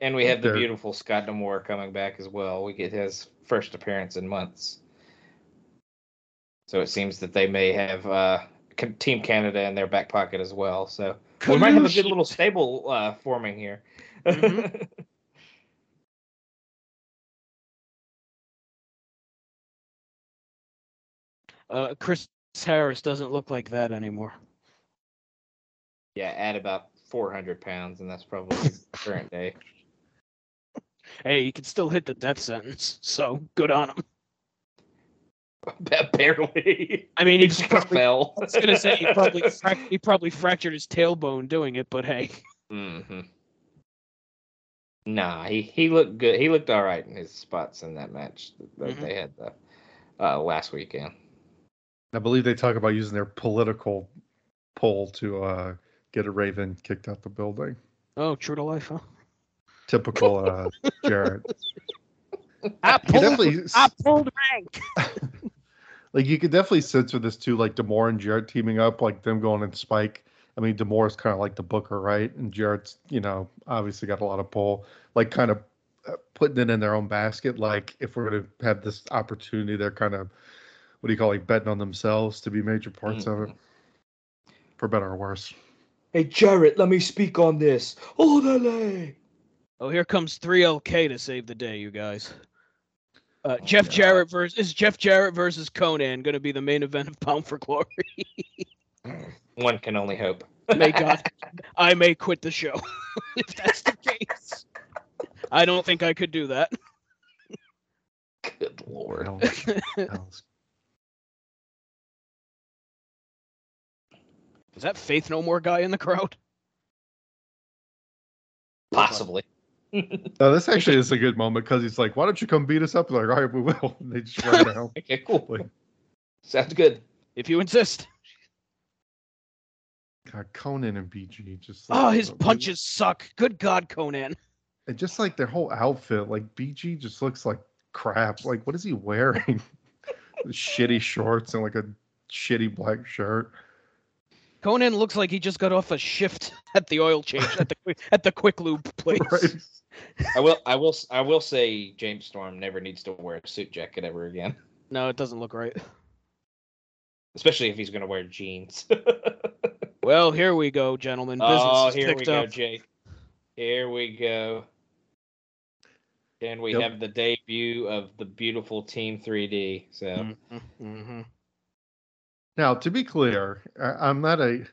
And we have the beautiful Scott D'Amore coming back as well. We get his first appearance in months. So it seems that they may have uh, Team Canada in their back pocket as well. So we might have a good little stable uh, forming here. Mhm. Uh, Chris Harris doesn't look like that anymore. yeah, add about 400 pounds, and that's probably current day. hey, he can still hit the death sentence. So good on him. Barely. I mean, He he just probably, fell. I was gonna say he probably frac- he probably fractured his tailbone doing it, but hey, hmm Nah, he, he looked good. He looked all right in his spots in that match that Mhm. they had the, uh, last weekend. I believe they talk about using their political pull to uh, get a Raven kicked out the building. oh, true to life, huh? Typical uh, Jarrett. I pulled, definitely, I pulled rank. Like you could definitely sense with this too, like D'Amore and Jarrett teaming up, like them going in Spike. I mean, D'Amore's kind of like the Booker, right? And Jarrett's, you know, obviously got a lot of pull, like kind of uh, putting it in their own basket. Like if we're gonna have this opportunity, they're kind of what do you call like betting on themselves to be major parts of it, for better or worse. Hey, Jarrett, let me speak on this. Orderly. Oh, here comes 3LK to save the day, you guys. Uh, Jeff God. Jarrett versus is Jeff Jarrett versus Konnan going to be the main event of Bound for Glory? One can only hope. may God, I may quit the show if that's the case. I don't think I could do that. Good lord. Is that Faith No More guy in the crowd? Possibly. No, this actually is a good moment because he's like, "Why don't you come beat us up?" They're like, "All right, we will." And they just run down. Okay, cool. Like- Sounds good. If you insist. God, Konnan and BG just. Oh, like, his uh, punches suck. Good God, Konnan. And just like their whole outfit, like BG just looks like crap. Like, what is he wearing? Shitty shorts and like a shitty black shirt. Konnan looks like he just got off a shift at the oil change at the quick, at the quick lube place. Right? I will. I will. I will say James Storm never needs to wear a suit jacket ever again, No, it doesn't look right. especially if he's going to wear jeans. Well, here we go, gentlemen. Business oh, has here we picked go, up. Jake. Here we go. And we Yep. have the debut of the beautiful Team 3D. So Mhm, mhm. Now, to be clear, I, I'm not a.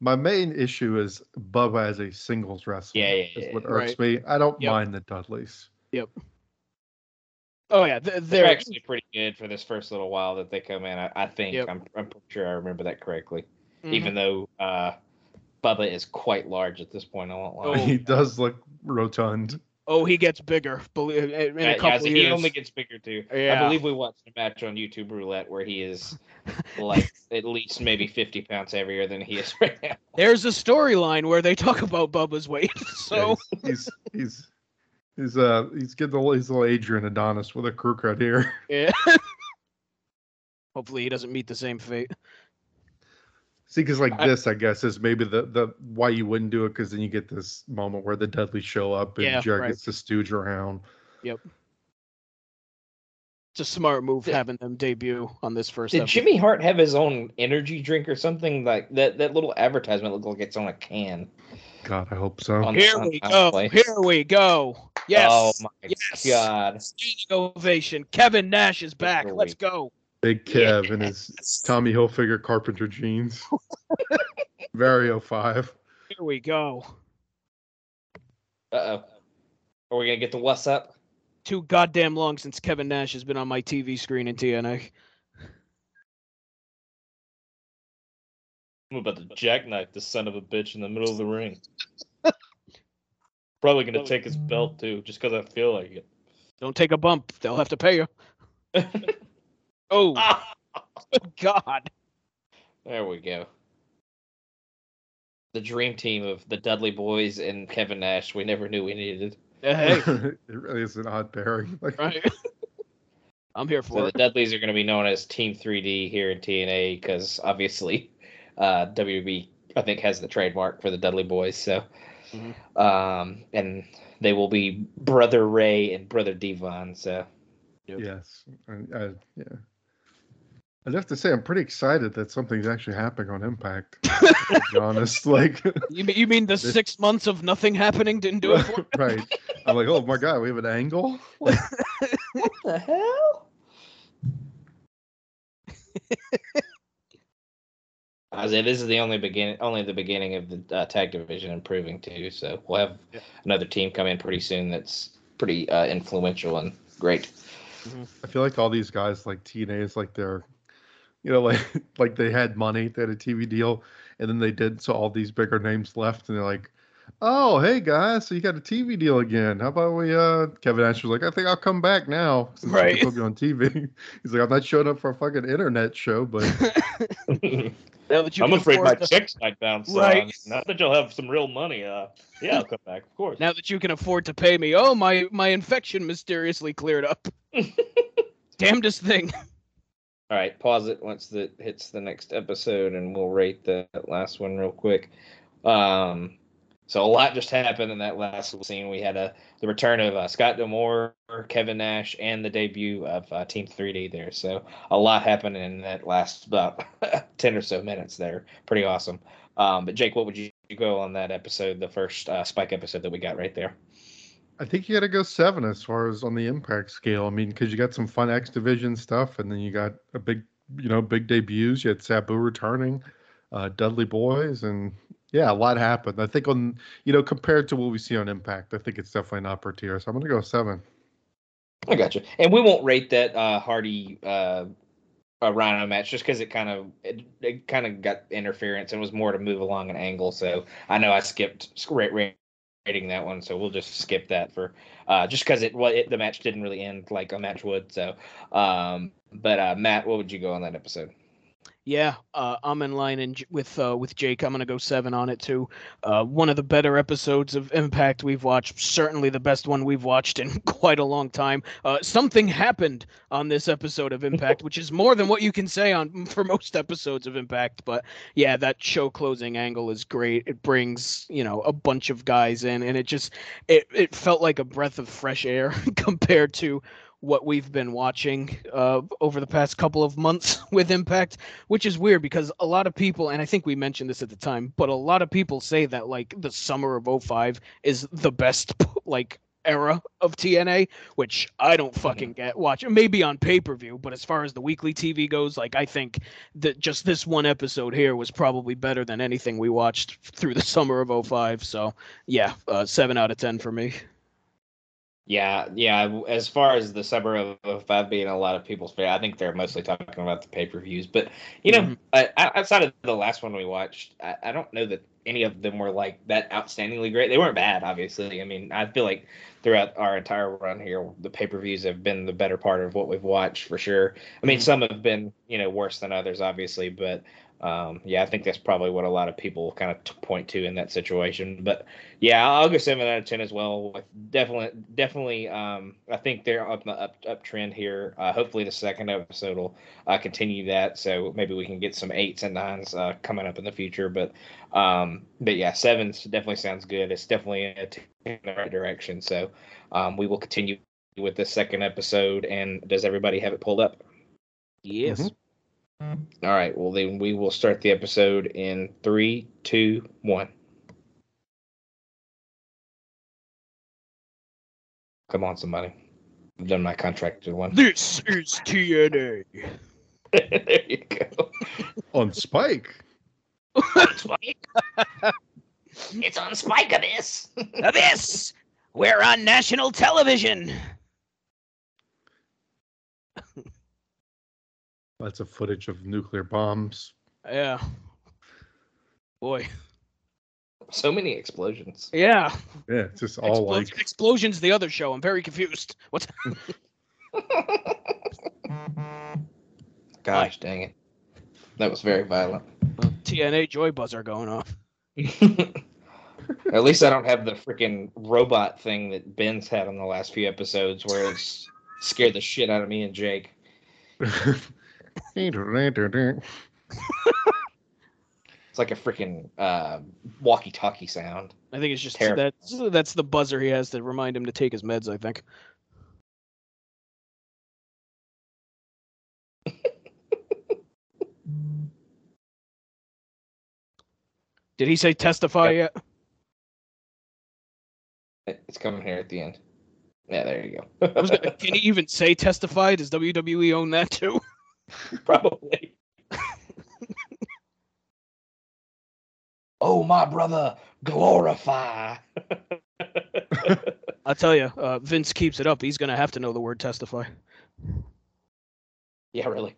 My main issue is Bubba as a singles wrestler. Yeah, yeah, is yeah, what yeah. irks me. I don't Yep. mind the Dudleys. Yep. Oh yeah, they're they're actually pretty good for this first little while that they come in. I, I think Yep. I'm. I'm pretty sure I remember that correctly. mhm. Even though uh, Bubba is quite large at this point, I won't lie. Oh. he does look rotund. Oh, he gets bigger. Believe in Yeah, a yeah, couple so of he years. only gets bigger too. I believe we watched a match on YouTube Roulette where he is like at least maybe 50 pounds heavier than he is right now. There's a storyline where they talk about Bubba's weight. So Yeah, he's he's he's uh he's getting the he's little Adrian Adonis with a crew cut here. yeah. Hopefully he doesn't meet the same fate. See, because like I- this, I guess, is maybe the the why you wouldn't do it because then you get this moment where the Dudleys show up and Yeah, Jarrett right. gets to stooge around. Yep. It's a smart move Did- having them debut on this first Did episode. Jimmy Hart have his own energy drink or something like that? That little advertisement looked like it's on a can. God, I hope so. On- Here on we go. Outplay. Here we go. Yes. Oh my Yes. god. Standing ovation. Kevin Nash is back. Here Let's we- go. Big Kev and his Tommy Hilfiger carpenter jeans. Very 05. Here we go. Uh oh. Are we gonna get the what's up? Too goddamn long since Kevin Nash has been on my TV screen in TNA. I'm about to jackknife this son of a bitch in the middle of the ring. Probably gonna take his belt too, just because I feel like it. Don't take a bump. They'll have to pay you. Oh, good God. There we go. The dream team of the Dudley Boys and Kevin Nash. We never knew we needed. Uh, Hey, it really is an odd pairing. Like, right. I'm here So for the. Dudleys are going to be known as Team 3D here in TNA because obviously uh, WB I think has the trademark for the Dudley Boys. So, Mhm. um, and they will be Brother Ray and Brother Devon. So yes. And, uh, yeah. I'd have to say, I'm pretty excited that something's actually happening on Impact. to be honest. Like, You mean, you mean the This- six months of nothing happening didn't do it for? right. I'm like, oh my God, we have an angle? what the hell? I say this is the only beginning, only the beginning of the uh, tag division improving too. So we'll have Yeah. another team come in pretty soon that's pretty uh, influential and great. I feel like all these guys like TNA is like they're, you know, like like they had money, they had a TV deal, and then they did so all these bigger names left, and they're like, oh hey guys, so you got a TV deal again? How about we? uh Kevin Nash was like, I think I'll come back now since Right. you put me on TV. He's like, I'm not showing up for a fucking internet show, but Now that you I'm afraid my afford to- checks might bounce. Right. Right. Not that you'll have some real money. Uh, yeah, I'll come back, of course. now that you can afford to pay me. Oh, my my infection mysteriously cleared up. Damnedest thing. All right, pause it once it hits the next episode, and we'll rate the last one real quick. Um, so a lot just happened in that last scene. We had a the return of uh, Scott D'Amore, Kevin Nash, and the debut of uh, Team 3D there. So a lot happened in that last about ten or so minutes there. Pretty awesome. Um, but Jake, what would you go on that episode, the first uh, Spike episode that we got right there? I think you got to go seven as far as on the impact scale. I mean, because you got some fun X Division stuff, and then you got a big, you know, big debuts. You had Sabu returning, uh, Dudley Boys, and yeah, a lot happened. I think on, you know, compared to what we see on Impact, I think it's definitely an upper tier. So I'm gonna go seven. I got you. And we won't rate that uh, Hardy uh, uh, Rhino match just because it kind of it, it kind of got interference and was more to move along an angle. So I know I skipped sk- rate, rate, rating that one, so we'll just skip that for uh, just because it, well, the match didn't really end like a match would. So, um, but uh, Matt, what would you go on that episode? Yeah, uh, I'm in line and with uh, with Jake. I'm gonna go seven on it too. Uh, one of the better episodes of Impact we've watched. Certainly the best one we've watched in quite a long time. Uh, something happened on this episode of Impact, which is more than what you can say on for most episodes of Impact. But yeah, that show closing angle is great. It brings you know a bunch of guys in, and it just it it felt like a breath of fresh air compared to what we've been watching uh, over the past couple of months with Impact, which is weird because a lot of people, and I think we mentioned this at the time, but a lot of people say that like the summer of 05 is the best like era of TNA, which I don't fucking get. Watch maybe on pay per view, but as far as the weekly TV goes, like I think that just this one episode here was probably better than anything we watched through the summer of 05. So yeah, uh, seven out of ten for me. Yeah, yeah. As far as the summer of, five being a lot of people's favorite, I think they're mostly talking about the pay per views. But you know, Mhm. uh, outside of the last one we watched, I, I don't know that any of them were like that outstandingly great. They weren't bad, obviously. I mean, I feel like throughout our entire run here, the pay per views have been the better part of what we've watched for sure. I mean, Mhm. some have been you know worse than others, obviously, but um, yeah, I think that's probably what a lot of people kind of t- point to in that situation. But yeah, I'll go seven out of ten as well. With definitely, definitely, um, I think they're up the up uptrend here. Uh, hopefully, the second episode will uh, continue that, so maybe we can get some eights and nines uh, coming up in the future. But um, but yeah, sevens definitely sounds good. It's definitely a t- in the right direction. So um, we will continue with the second episode. And does everybody have it pulled up? Yes. Mhm. All right. Well, then we will start the episode in three, two, one. Come on, somebody. I've done my contracted one. This is TNA. there you go. On Spike. Spike. it's on Spike Abyss. Abyss! We're on national television. Lots of footage of nuclear bombs. Yeah. Boy. so many explosions. Yeah. Yeah, it's just all Explo- like Explosions, the other show. I'm very confused. What's Gosh dang it. That was very violent. TNA joy buzzer going off? At least I don't have the freaking robot thing that Ben's had on the last few episodes where it's scared the shit out of me and Jake. It's like a freaking uh, walkie-talkie sound. I think it's just Terrible. that's that's the buzzer he has to remind him to take his meds. I think. Did he say testify yet? It's coming here at the end. Yeah, there you go. I was gonna, can he even say testify? Does WWE own that too? Probably. oh, my brother, glorify. I I'll tell you, uh, Vince keeps it up. He's gonna have to know the word testify. Yeah, really.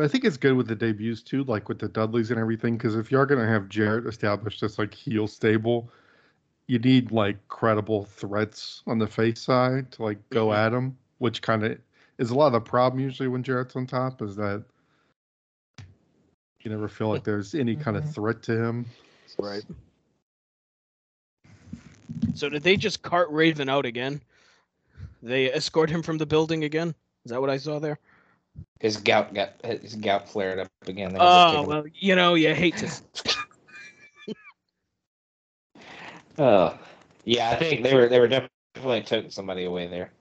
But I think it's good with the debuts too, like with the Dudleys and everything. Because if you are gonna have Jarrett established as like heel stable, you need like credible threats on the face side to like go Mhm. at him, which kind of is a lot of the problem usually when Jarrett's on top is that you never feel like there's any kind of threat to him. Right. So did they just cart Raven out again? They escort him from the building again? Is that what I saw there? His gout got his gout flared up again. They had to take Oh well, you know, you hate to. Oh, yeah. I think they were they were definitely toting somebody away there.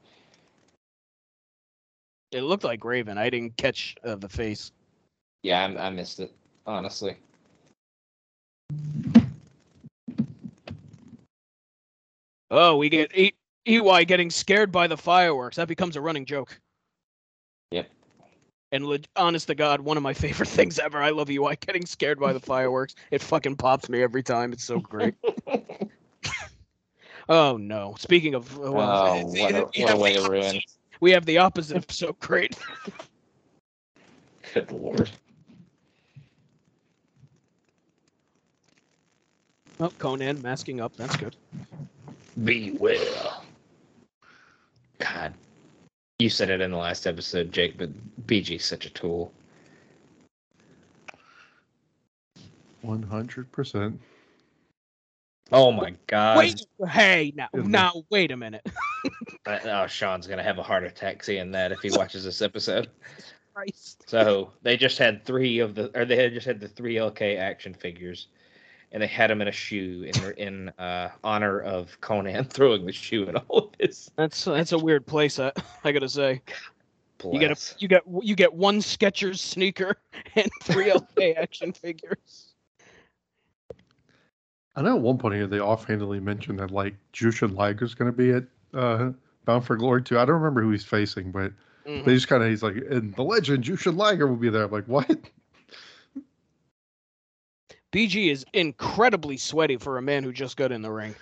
It looked like Raven. I didn't catch uh, the face. Yeah, I, I missed it honestly. Oh, we get e- EY getting scared by the fireworks. That becomes a running joke. Yep. And leg- honest to God, one of my favorite things ever. I love EY getting scared by the fireworks. It fucking pops me every time. It's so great. oh no. Speaking of, uh, well, oh, what a, we what a have way the to ruin! opposite- We have the opposite of so great. Good lord. Oh, Konnan masking up. That's good. Beware. God, you said it in the last episode, Jake, but BG's such a tool. One hundred percent. Oh my God! Wait, hey, now, now, wait a minute. Oh, Sean's gonna have a heart attack seeing that if he watches this episode. Christ. So they just had three of the, or they had just had the three LK action figures, and they had them in a shoe in in uh, honor of Konnan throwing the shoe at all of his. That's that's a weird playset. I gotta say. You get a, you get you get one Skechers sneaker and three LK action figures. I know at one point here they offhandedly mentioned that like Jushin Liger's going to be at uh, Bound for Glory too. I don't remember who he's facing, but Mhm. they just kind of he's like, and the legend Jushin Liger will be there. I'm like, what? BG is incredibly sweaty for a man who just got in the ring.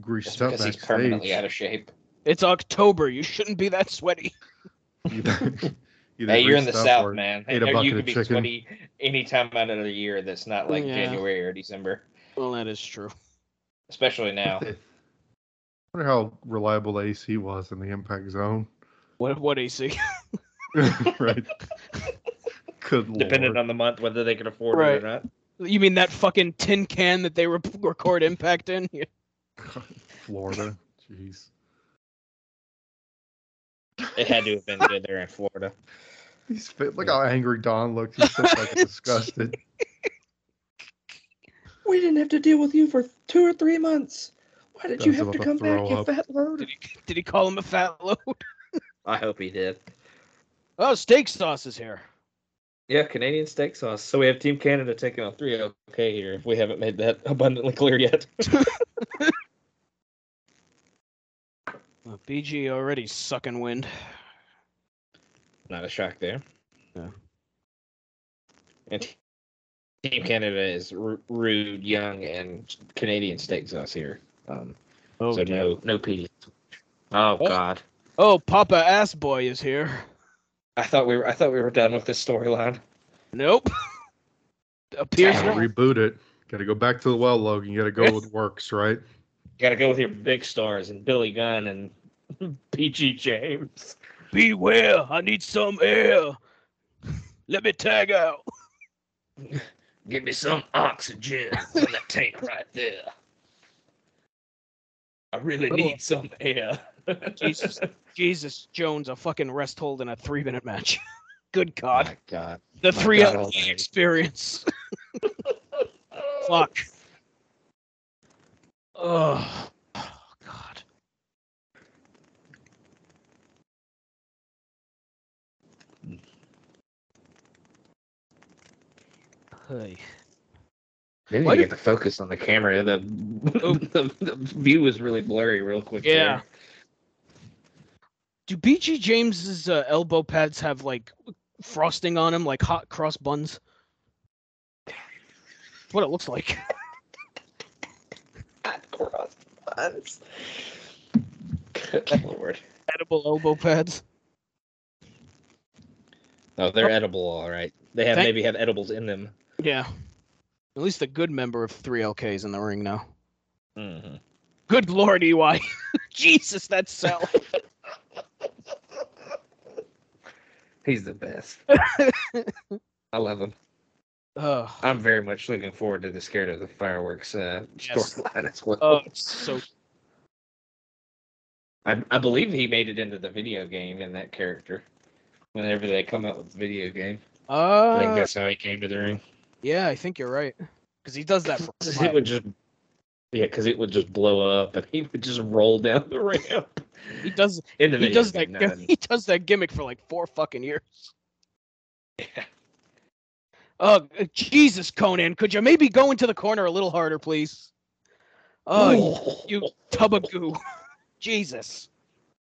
Greased up because he's permanently out of shape. It's October. You shouldn't be that sweaty. Either- either Hey, you're in the South, man. ate a Hey, you could be chicken. sweaty any time out of the year that's not like Yeah. January or December, Well, that is true. especially now. I wonder how reliable the AC was in the impact zone. What what AC? right. Good Depending lord. on the month, whether they can afford Right. it or not. You mean that fucking tin can that they re- record Impact in? Yeah. Florida. Jeez. It had to have been good there in Florida. He's fit. Look how angry Don looks. He's so fucking disgusted. We didn't have to deal with you for two or three months. Why did you have to come back, throw you up. fat load? Did he did he call him a fat load? I hope he did. Oh, steak sauce is here. Yeah, Canadian steak sauce. So we have Team Canada taking on three LK here. If we haven't made that abundantly clear yet. Well, BG already sucking wind. Not a shock there. Yeah. And Team Canada is r- Roode, young, and Canadian steak sauce here. Um, Oh, so no, no PD. Oh, Oh. God. oh, Papa Ass Boy is here. I thought we were. I thought we were done with this storyline. Nope. Appears Damn. Reboot it. Got to go back to the well, Logan. You got to go with works, right? Got to go with your big stars and Billy Gunn and BG James. Beware, I need some air. Let me tag out. Give me some oxygen from that tank right there. I really Oh. need some air. Jesus. Jesus Jones, a fucking rest hold in a three minute match. Good God. My God. The my three God experience. Fuck. Oh, God. Hey. Maybe Why you get the focus on the camera. The, the, the view is really blurry real quick. there. Yeah. Do BG James's uh, elbow pads have like frosting on them, like hot cross buns? what it looks like. Hot cross buns. Good lord. Edible elbow pads. Oh, they're edible, all right. They have Thank- maybe have edibles in them. Yeah. At least a good member of 3LK is in the ring now. hmm Good lord, EY. Jesus, that's so. He's the best. I love him. Ugh. I'm very much looking forward to the Scared of the Fireworks uh, Yes. storyline as well. Oh, it's so. I, I believe he made it into the video game in that character. Whenever they come out with the video game, I think Uh, that's how he came to the ring. yeah, I think you're right. Because he does that for. it would just, yeah, because it would just blow up and he would just roll down the ramp. He does. In the He video does that. not He does that gimmick for like four fucking years. Oh Jesus, Konnan! Could you maybe go into the corner a little harder, please? Oh, you tub of goo! Jesus!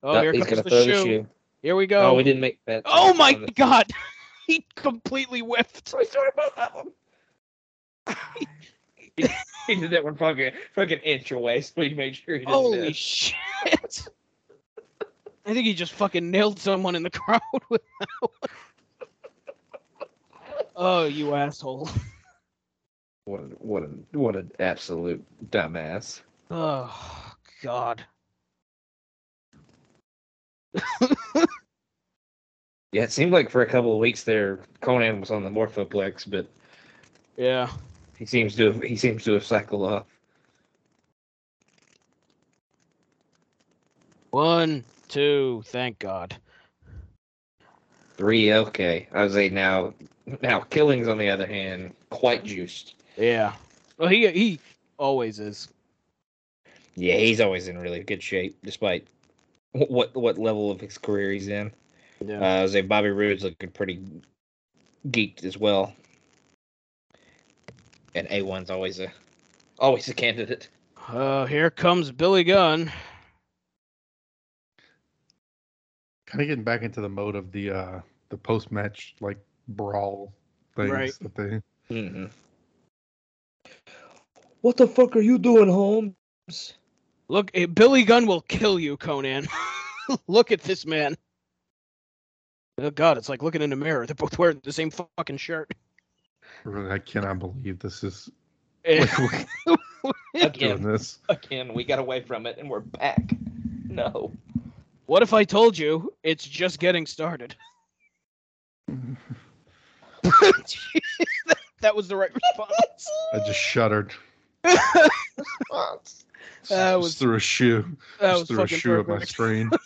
Oh, No, here he's comes the shoe. the shoe. Here we go. Oh, we didn't make that. Oh my God! He completely whiffed. Sorry, sorry about that one. he, he did that one fucking fucking inch away, so he made sure he didn't Holy miss. shit! I think he just fucking nailed someone in the crowd with that one. Oh, you asshole! What a, what a, what an absolute dumbass. Oh God! Yeah, it seemed like for a couple of weeks there, Konnan was on the Morphoplex, but Yeah. he seems to have, he seems to have cycled off. One, two. Thank God. Three, okay. I was a now now killings on the other hand, quite juiced. Yeah. Well, he he always is. Yeah, he's always in really good shape, despite what what level of his career he's in. Yeah. Uh, I was a Bobby Roode's looking pretty geeked as well, and A one's always a always a candidate. Uh, here comes Billy Gunn. Kind of getting back into the mode of the uh the post match like brawl things Right. that they Mm-hmm. What the fuck are you doing, Holmes? Look, eh, Billy Gunn will kill you, Konnan. Look at this man. Oh God, it's like looking in a mirror. They're both wearing the same fucking shirt. really I cannot believe this is like, we're doing Again, this. again, we got away from it and we're back. No. What if I told you it's just getting started? that was the right response. I just shuddered. That Just was threw a shoe. that just was threw a fucking shoe at my screen.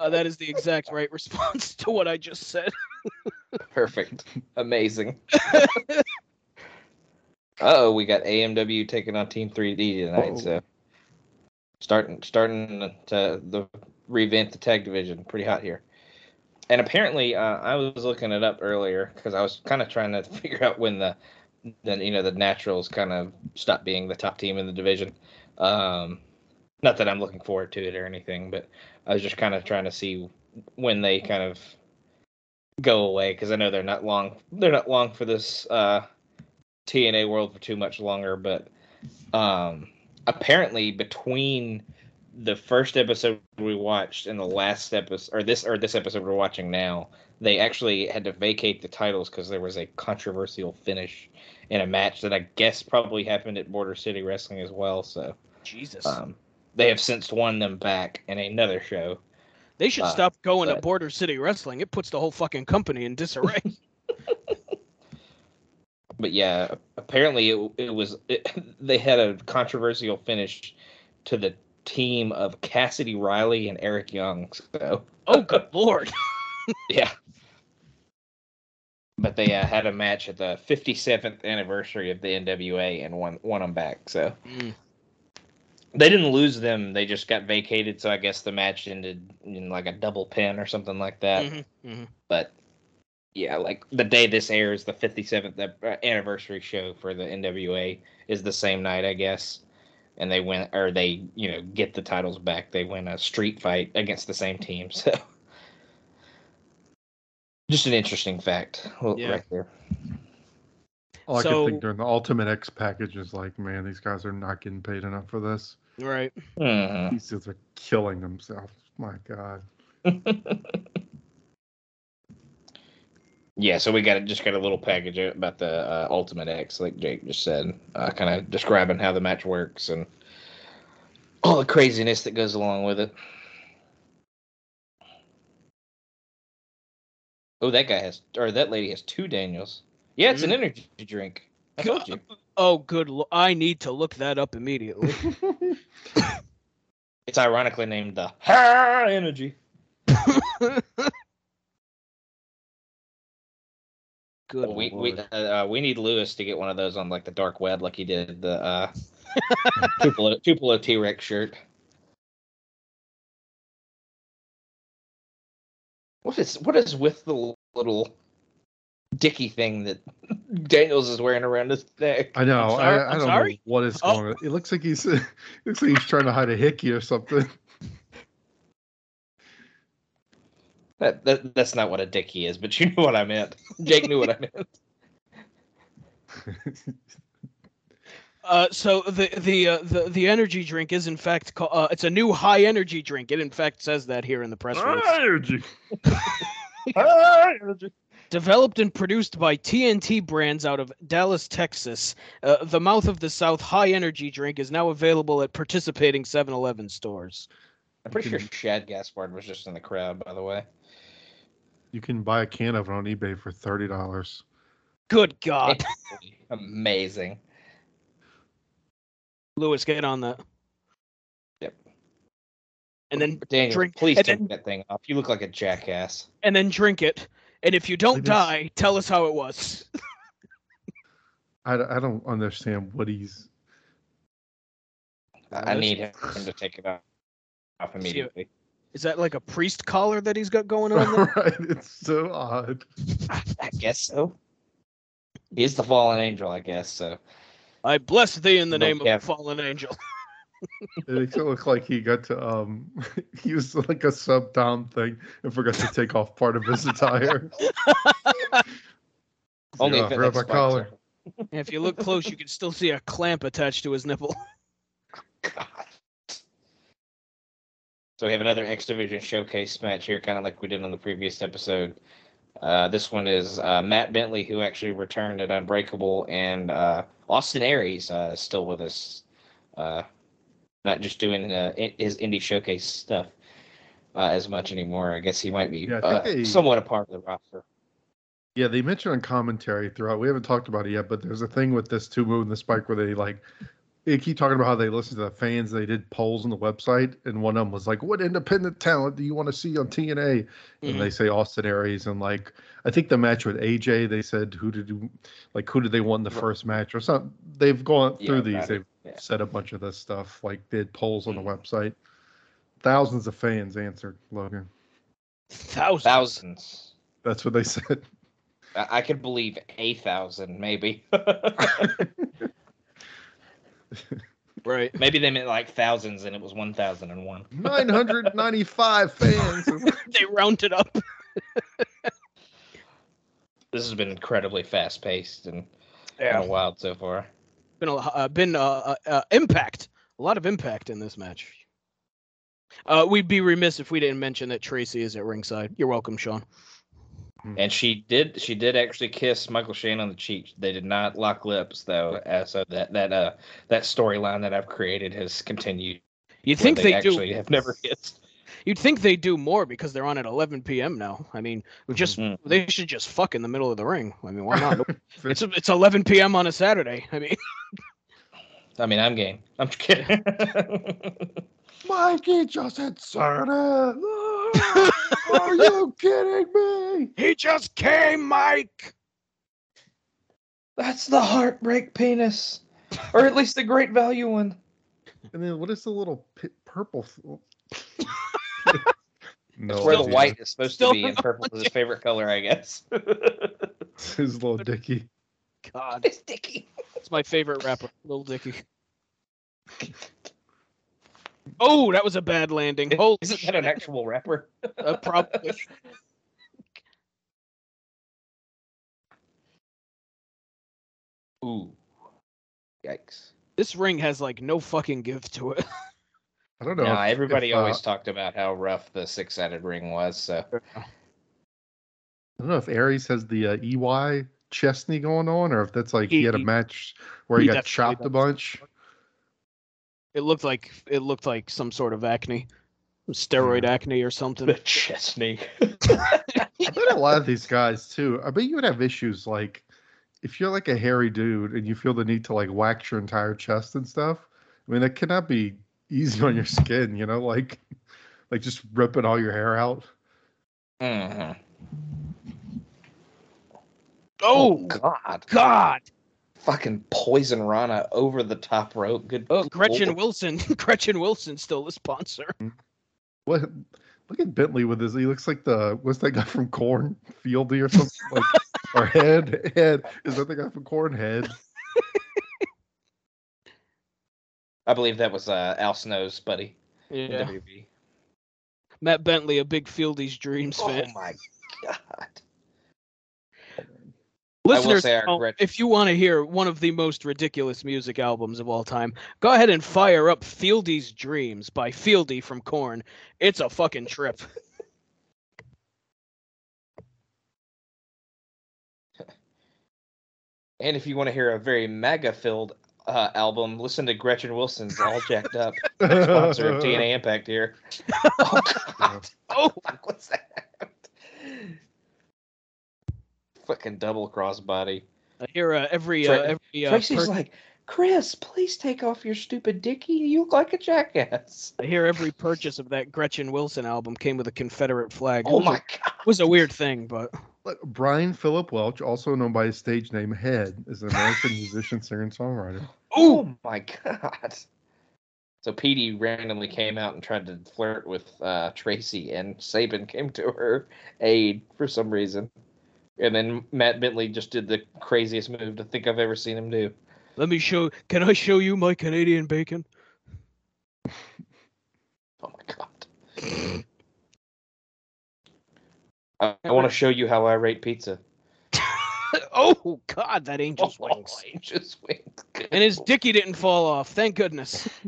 Uh, that is the exact right response to what I just said. Perfect. Amazing. oh, we got AMW taking on Team 3D tonight, Uh-oh. so starting starting to the revamp the tag division. Pretty hot here. And apparently, uh, I was looking it up earlier because I was kind of trying to figure out when the, the you know the Naturals kind of stopped being the top team in the division. Um, not that I'm looking forward to it or anything, but I was just kind of trying to see when they kind of go away because I know they're not long. They're not long for this uh, TNA world for too much longer. But um, apparently, between the first episode we watched and the last episode, or this or this episode we're watching now, they actually had to vacate the titles because there was a controversial finish in a match that I guess probably happened at Border City Wrestling as well. So Jesus. um, they have since won them back in another show. they should uh, stop going to Border City Wrestling. It puts the whole fucking company in disarray. but yeah, apparently it, it was it, they had a controversial finish to the team of Cassidy Riley and Eric Young. So oh, good lord. yeah, but they uh, had a match at the 57th anniversary of the NWA and won won them back. So Mm. they didn't lose them; they just got vacated. So I guess the match ended in like a double pin or something like that. Mhm, mhm. but yeah, like the day this airs, the 57th anniversary show for the NWA is the same night, I guess. And they win, or they, you know, get the titles back. They win a street fight against the same team. So, just an interesting fact well, Yeah. right there. All I So- could think during the Ultimate X package is like, man, these guys are not getting paid enough for this. Right. Mhm. These dudes are killing themselves. My God. Yeah, so we got just got a little package about the uh, Ultimate X, like Jake just said, uh, kind of describing how the match works and all the craziness that goes along with it. Oh, that guy has, or that lady has two Daniels. Yeah, it's an energy drink. I told you. Oh, good. Lo- I need to look that up immediately. It's ironically named the High Energy. Good. we we lord. uh, uh, we need Lewis to get one of those on like the dark web, like he did the uh, Tupelo Tupelo T Rex shirt. What is what is with the little dicky thing that Daniels is wearing around his neck? I know. I'm sorry- I, I don't sorry? know what is Oh. going on. It looks like he's it looks like he's trying to hide a hickey or something. That, that that's not what a dicky is, but you knew what I meant. Jake knew what I meant. Uh, so the the uh, the the energy drink is in fact called. Uh, it's a new high energy drink. It in fact says that here in the press release. High energy. High energy. Developed and produced by TNT Brands out of Dallas, Texas, uh, the Mouth of the South High Energy drink is now available at participating 7-Eleven stores. I'm pretty sure Shad Gaspard was just in the crowd, by the way. You can buy a can of it on eBay for thirty dollars. Good God, Amazing. Lewis, get on that. Yep. And then Daniel, drink- please and take then- that thing off. You look like a jackass. and then drink it. And if you don't It is- die, tell us how it was. I, I don't understand what he's. I I need him to take it off, off immediately. Is that like a priest collar that he's got going on there? right, it's so odd. I guess so. He's the fallen angel, I guess. So I bless thee in the No name of the fallen angel. It makes it look like he got to um use like a sub down thing and forgot to take off part of his attire. only Yeah, if it grab my collar. if you look close, you can still see a clamp attached to his nipple. God. So we have another X Division showcase match here, kind of like we did on the previous episode. Uh, this one is uh, Matt Bentley, who actually returned at Unbreakable, and uh, Austin Aries uh, is still with us, uh, not just doing uh, his indie showcase stuff uh, as much anymore. I guess he might be Yeah, they- somewhat a part of the roster. Yeah, they mentioned on commentary throughout. We haven't talked about it yet, but there's a thing with this two move and the spike where they like they keep talking about how they listen to the fans. They did polls on the website, and one of them was like, "What independent talent do you want to see on TNA?" And they say Austin Aries, and like I think the match with AJ, they said who did you like who did they want in the Right. first match or something. They've gone Yeah, through these. They've Yeah. said a bunch of this stuff. Like did polls on the Mhm. website. Thousands of fans answered. Logan, Thousands. Thousands. that's what they said. I, I could believe a thousand, maybe. Right. maybe they meant like thousands, and it was one thousand and one. 995 fans. they rounded up. This has been incredibly fast paced and Yeah. kind of wild so far. Been a uh, been uh, uh, uh, impact. A lot of impact in this match. Uh, we'd be remiss if we didn't mention that Tracy is at ringside. You're welcome, Sean. And she did she did actually kiss Michael Shane on the cheek. They did not lock lips though, uh, so that that uh that storyline that I've created has continued. You'd think they, actually do. have never kissed. You'd think they do more because they're on at 11 p.m. now. I mean, we just Mhm. they should just fuck in the middle of the ring. I mean, why not? it's it's 11 p.m. on a Saturday. I mean, I mean, I'm game. I'm just kidding. Mikey just inserted. Are you kidding me? he just came, Mike. That's the heartbreak penis, or at least the great value one. And then what is the little pi- purple? th- no, That's where the white is supposed Still to be, and purple is his favorite color, I guess. His little dicky. God, it's Dicky. it's my favorite rapper, Lil Dicky. Oh, that was a bad landing. Holy Isn't that an actual rapper? Uh, probably. Ooh. Yikes. This ring has like no fucking give to it. I don't know. No, if- everybody if, uh, always talked about how rough the six sided ring was. So I don't know if Aries has the uh, EY Chesney going on, or if that's like he, had a match where he, he got definitely chopped a does. bunch. It looked like it looked like some sort of acne, steroid acne or something. The Chesney. I bet a lot of these guys too. I bet you would have issues like if you're like a hairy dude and you feel the need to like wax your entire chest and stuff. I mean, that cannot be easy on your skin. You know, like like just ripping all your hair out. Mhm. Oh God. God! Fucking poison Rana over the top rope. Good. Oh, Gretchen lord. Wilson. Gretchen Wilson still the sponsor. What? Look at Bentley with his. He looks like the what's that guy from Korn Fieldy or something like or Head Head. Is that the guy from Korn Head? I believe that was uh, Al Snow's buddy. Yeah. WB. Matt Bentley, a big Fieldy's Dreams fan. Oh my god. Listeners, say our Gretchen- if you want to hear one of the most ridiculous music albums of all time, go ahead and fire up Fieldy's Dreams by Fieldy from Korn. It's a fucking trip. And if you want to hear a very mega filled uh, album, listen to Gretchen Wilson's All Jacked Up, sponsor of TNA Impact here. Oh, God. Oh, Fuck, what's that? Fucking double crossbody. I hear uh, every uh, Tra- every uh, Tracy's per- like, Chris, please take off your stupid dicky. You look like a jackass. I hear every purchase of that Gretchen Wilson album came with a Confederate flag. Oh was a- my god. was a weird thing, but Look, Brian Philip Welch, also known by his stage name Head, is an American musician, singer, and songwriter. Oh my god. So Petey randomly came out and tried to flirt with uh, Tracy, and Sabin came to her aid for some reason. And then Matt Bentley just did the craziest move to think I've ever seen him do. let me show. Can I show you my Canadian bacon? Oh my god. I, I want to show you how I rate pizza. oh God, that angel's oh, wings. Oh, Angel's wings. Good And his lord. dicky didn't fall off. Thank goodness.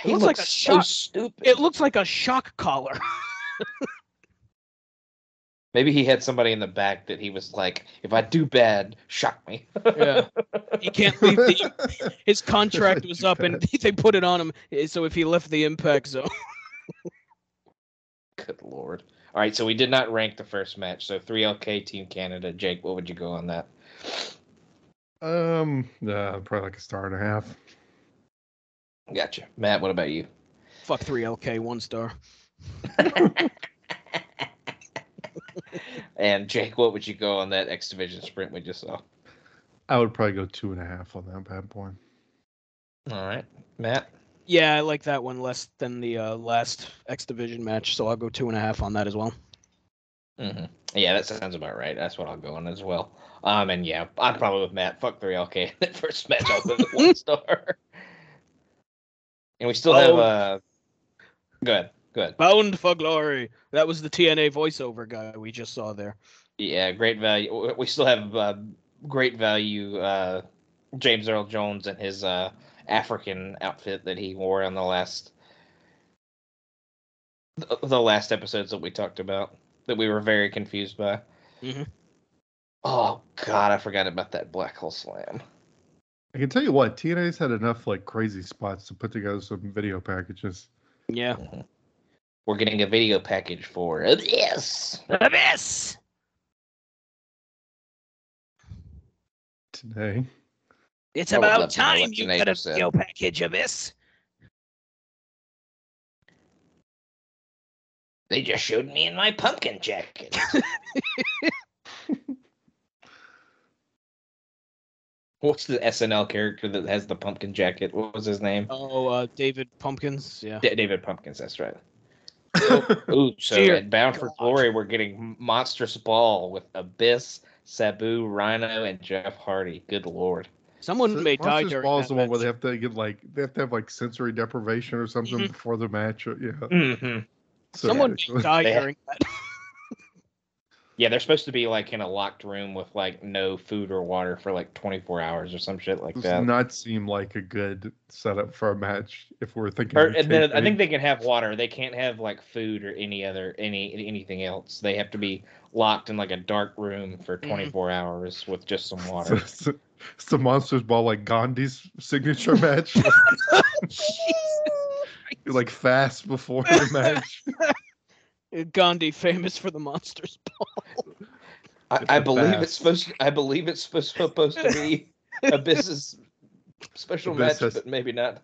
He looks like a so shot- stupid. It looks like a shock collar. Maybe he had somebody in the back that he was like, if I do bad, shock me. Yeah. He can't leave the. His contract was up, and they put it on him. eh, So if he left the impact zone, Good lord. All right, so we did not rank the first match. So 3LK Team Canada. Jake, what would you go on that? Um, uh, probably like a star and a half. Gotcha. Matt, what about you? fuck three LK one star. And Jake, what would you go on that X Division sprint we just saw? I would probably go two and a half on that bad boy. All right, Matt. Yeah, I like that one less than the uh, last X Division match, so I'll go two and a half on that as well. hmm Yeah, that sounds about right. That's what I'll go on as well. Um, and yeah, I'm probably with Matt. Fuck 3LK. that first match, I'll go with one star. And we still have Oh. uh. Go ahead. Go ahead. Bound for glory. That was the TNA voiceover guy we just saw there. Yeah, great value. We still have uh, great value. Uh, James Earl Jones and his uh, African outfit that he wore on the last the, the last episodes that we talked about that we were very confused by. Mhm. Oh God, I forgot about that black hole slam. I can tell you what, TNA's had enough like crazy spots to put together some video packages. Yeah. Mhm. We're getting a video package for this. Abyss. Today, It's I about love to know what time you got a video package Abyss. They just showed me in my pumpkin jacket. What's the SNL character that has the pumpkin jacket? What was his name? Oh, uh, David Pumpkins. Yeah. Da- David Pumpkins. That's right. Ooh, so Dear at Bound for Glory, we're getting Monster's Ball with Abyss, Sabu, Rhino, and Jeff Hardy. Good lord. Someone So may die Monsters during Ball is the one where they have to get like they have to have like sensory deprivation or something Mhm. before the match. Yeah, Mm-hmm. so Someone may die during that. Yeah, they're supposed to be like in a locked room with like no food or water for like 24 hours or some shit like Does that. Does not seem like a good setup for a match if we're thinking. Or, of and then I think they can have water. They can't have like food or any other any anything else. They have to be locked in like a dark room for mm-hmm. 24 hours with just some water. it's, it's the Monsters Ball like Gandhi's signature match. You're, like fast before the match. Gandhi, famous for the monsters ball. I, I believe best. it's supposed. I believe it's supposed, supposed to be Abyss's special Abyss match, has- but maybe not.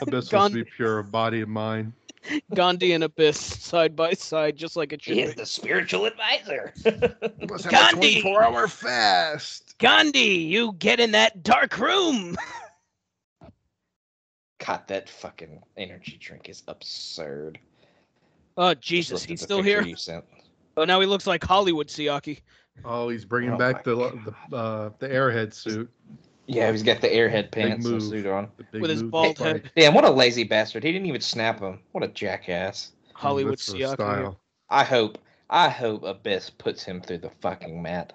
Abyss Gandhi- supposed to be pure body and mind. Gandhi and Abyss side by side, just like it should He is the spiritual advisor. Must have a Gandhi! 24 hour fast. Gandhi, you get in that dark room. God, that fucking energy drink is absurd. Oh Jesus, he's still here. You sent. Oh, now he looks like Hollywood Siaki. Oh, he's bringing Oh back the God. the uh, the airhead suit. Yeah, he's got the airhead pants and move. suit on. With his bald head. Damn, what a lazy bastard. He didn't even snap him. What a jackass. Hollywood That's Siaki. style. I hope, I hope Abyss puts him through the fucking mat.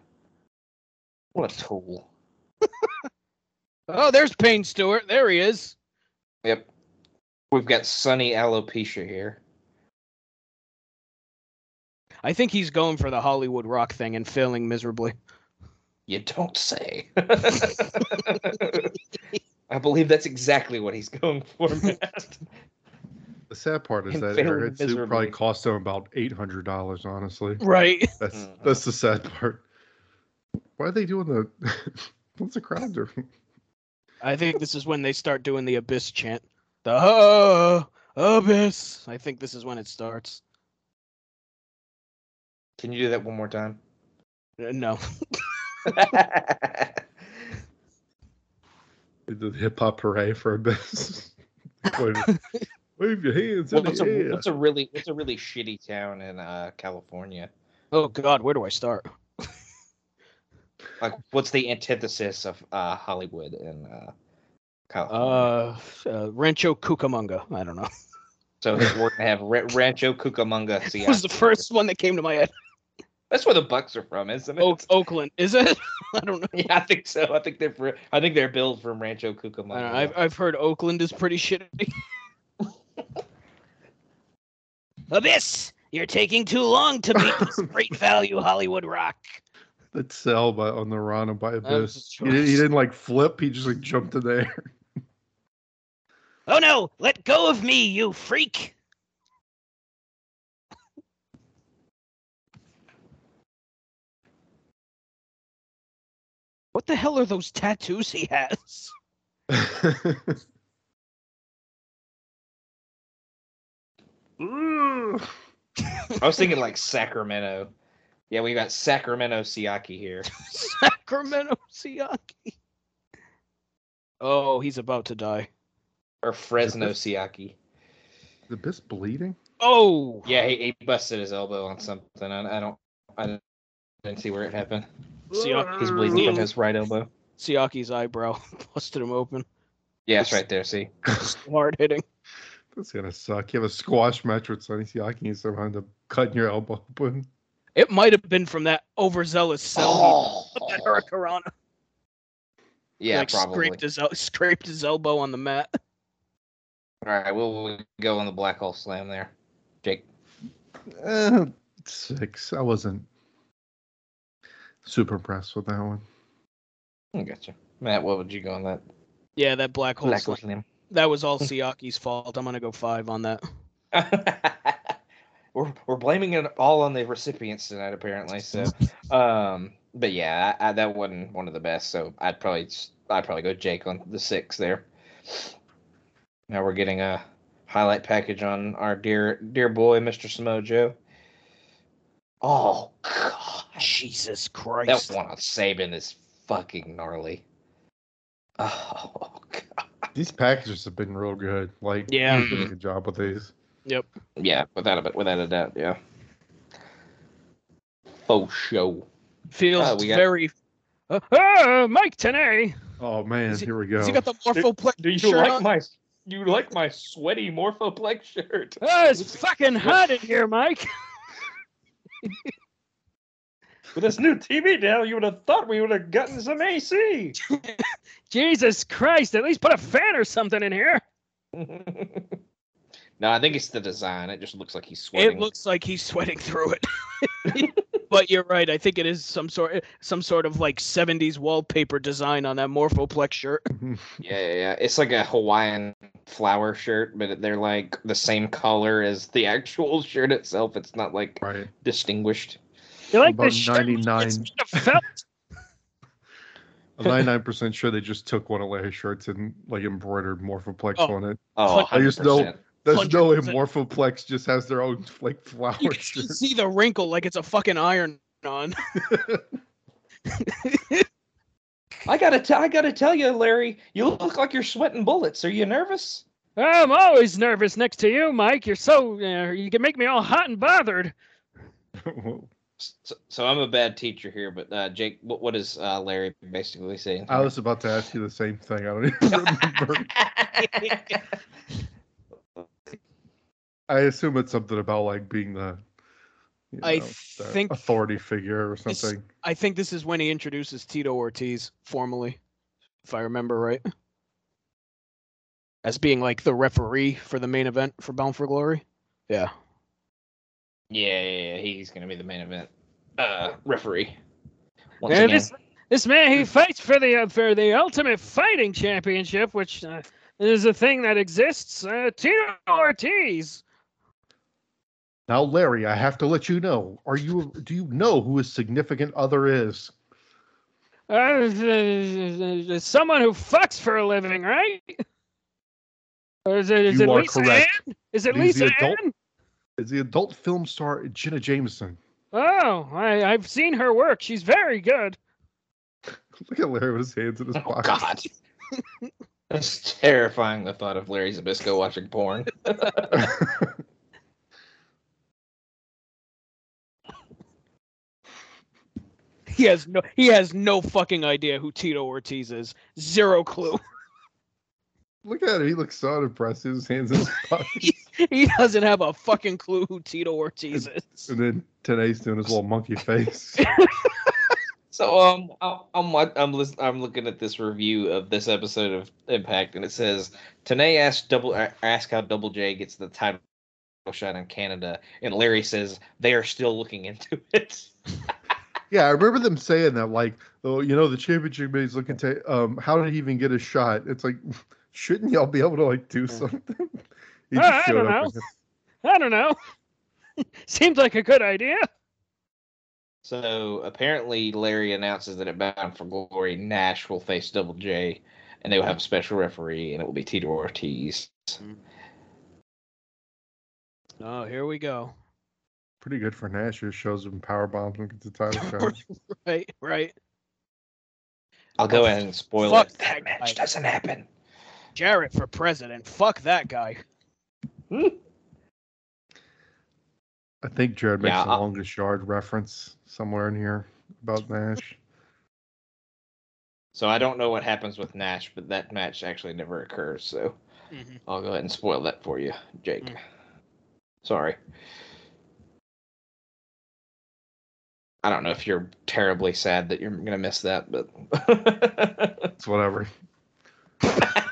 What a tool. Oh, there's Payne Stewart. There he is. Yep. We've got Sunny Alopecia here. I think he's going for the Hollywood rock thing and failing miserably. You don't say. I believe that's exactly what he's going for, Matt. The sad part is And that failing airhead suit probably cost him about eight hundred dollars. Honestly, Right. that's Mhm. that's the sad part. Why are they doing the? What's the crowd doing? I think this is when they start doing the Abyss chant. The uh, Abyss. I think this is when it starts. Can you do that one more time? Uh, No. The hip hop parade for Abyss. wave, wave your hands in what's, the a, air. what's a really what's a really shitty town in uh, California? Oh God, where do I start? Like, what's the antithesis of uh, Hollywood in uh, California? Uh, uh Rancho Cucamonga. I don't know. so we're gonna have Ra- Rancho Cucamonga. See, That was the first one that came to my head. That's where the Bucks are from, isn't it? Oak, Oakland, is it? I don't know. Yeah, I think so. I think they're fr- I think they're billed from Rancho I Cucamonga. don't know. I've, I've heard Oakland is pretty shitty. Abyss, you're taking too long to beat this great value Hollywood rock. That sell by on the Rana by Abyss. a He, didn't, he didn't like flip. He just like jumped in the air. Oh no, let go of me, you freak. What the hell are those tattoos he has? Ooh. I was thinking like Sacramento. Yeah, we got Sacramento Siaki here. Sacramento Siaki. Oh, he's about to die. Or Fresno Siaki. Is Abyss bleeding? Oh, Yeah, he, he busted his elbow on something. I, I don't I didn't, didn't see where it happened. Siaki. He's bleeding from his right elbow. Siaki's eyebrow busted him open. Yeah, it's right there. See, Hard hitting. That's gonna suck. You have a squash match with Sonny Siaki and somehow end up cutting your elbow open. It might have been from that overzealous cell he that Hurricanrana. yeah, like probably. scraped his el- scraped his elbow on the mat. All right, we'll, we'll go on the black hole slam there, Jake. Uh, six. I wasn't super impressed with that one. I gotcha. Matt, what would you go on that? Yeah, that black hole Black hole slam. slam. That was all Siaki's fault. I'm gonna go five on that. we're we're blaming it all on the recipients tonight, apparently. So, um, but yeah, I, I, that wasn't one of the best. So I'd probably s- I'd probably go Jake on the six there. Now we're getting a highlight package on our dear dear boy, Mr. Samoa Joe. Oh God, Jesus Christ. that one on Sabin is fucking gnarly. Oh God. These packages have been real good. Like, Yeah. you did a good job with these. Yep. Yeah, without a bit, without a doubt, yeah. Oh, show. Feels we got- very. Uh, uh, Mike Tenay. Oh man, he- here we go. Has he got the morphoplex Do you shirt like on? my you like my sweaty Morphoplex shirt? Oh, it's fucking hot in here, Mike. With this new TV deal, you would have thought we would have gotten some AC. Jesus Christ! At least put a fan or something in here. no, I think it's the design. It just looks like he's sweating. It looks like he's sweating through it. but you're right. I think it is some sort some sort of like 70s wallpaper design on that Morphoplex shirt. Yeah, yeah, yeah. It's like a Hawaiian flower shirt, but they're like the same color as the actual shirt itself. It's not like Right. distinguished. You like About this 99. It's made of felt. I'm 99% sure they just took one of Larry's shirts and like embroidered Morphoplex Oh. on it. Oh, I just know- 100%. There's no way Morphoplex just has their own like flowers. You can see the wrinkle like it's a fucking iron on. I gotta, t- I gotta tell you, Larry, you look like you're sweating bullets. Are you nervous? I'm always nervous next to you, Mike. You're so uh, you can make me all hot and bothered. So, so I'm a bad teacher here, but uh, Jake, what, what is uh, Larry basically saying? I was about to ask you the same thing. I don't even remember. I assume it's something about like being the, you I know, the think authority figure or something. I think this is when he introduces Tito Ortiz formally, if I remember right. As being like the referee for the main event for Bound for Glory. Yeah. Yeah, yeah, yeah, he's gonna be the main event uh, referee. Once Yeah, again. this this man he fights for the uh, for the Ultimate Fighting Championship, which uh, is a thing that exists. Uh, Tito Ortiz. Now, Larry, I have to let you know. Are you? Do you know who his significant other is? Uh, someone who fucks for a living, right? Or is it, is You it are Lisa correct. Ann? Is it It is Lisa adult- Ann? Is the adult film star Jenna Jameson? Oh, I, I've seen her work. She's very good. Look at Larry with his hands in his Oh pockets. God. That's terrifying. The thought of Larry Zbyszko watching porn. He has no he has no fucking idea who Tito Ortiz is. Zero clue. Look at him. He looks so depressed. His hands in his pockets. he doesn't have a fucking clue who Tito Ortiz is. and then today's doing his little monkey face. So um, I- I'm wa- I'm lis- I'm looking at this review of this episode of Impact, and it says Tenay asked double uh, ask how Double J gets the title shot in Canada, and Larry says they are still looking into it. yeah, I remember them saying that. Like, oh, you know, the championship is looking to. Um, how did he even get a shot? It's like, shouldn't y'all be able to like do something? he Uh, I don't up know. I don't know. Seems like a good idea. So apparently, Larry announces that at Bound for Glory, Nash will face Double J, and they will have a special referee, and it will be Tito Ortiz. Oh, here we go. Pretty good for Nash. Who shows him power bombs and gets the title shot. Right, right. I'll go ahead and spoil Fuck it. That that match guy. doesn't happen. Jarrett for president. Fuck that guy. I think Jarrett makes Yeah, a I- longest yard reference somewhere in here about Nash. So I don't know what happens with Nash, but that match actually never occurs. So Mhm. I'll go ahead and spoil that for you, Jake. Mm. Sorry. I don't know if you're terribly sad that you're gonna miss that, but It's whatever.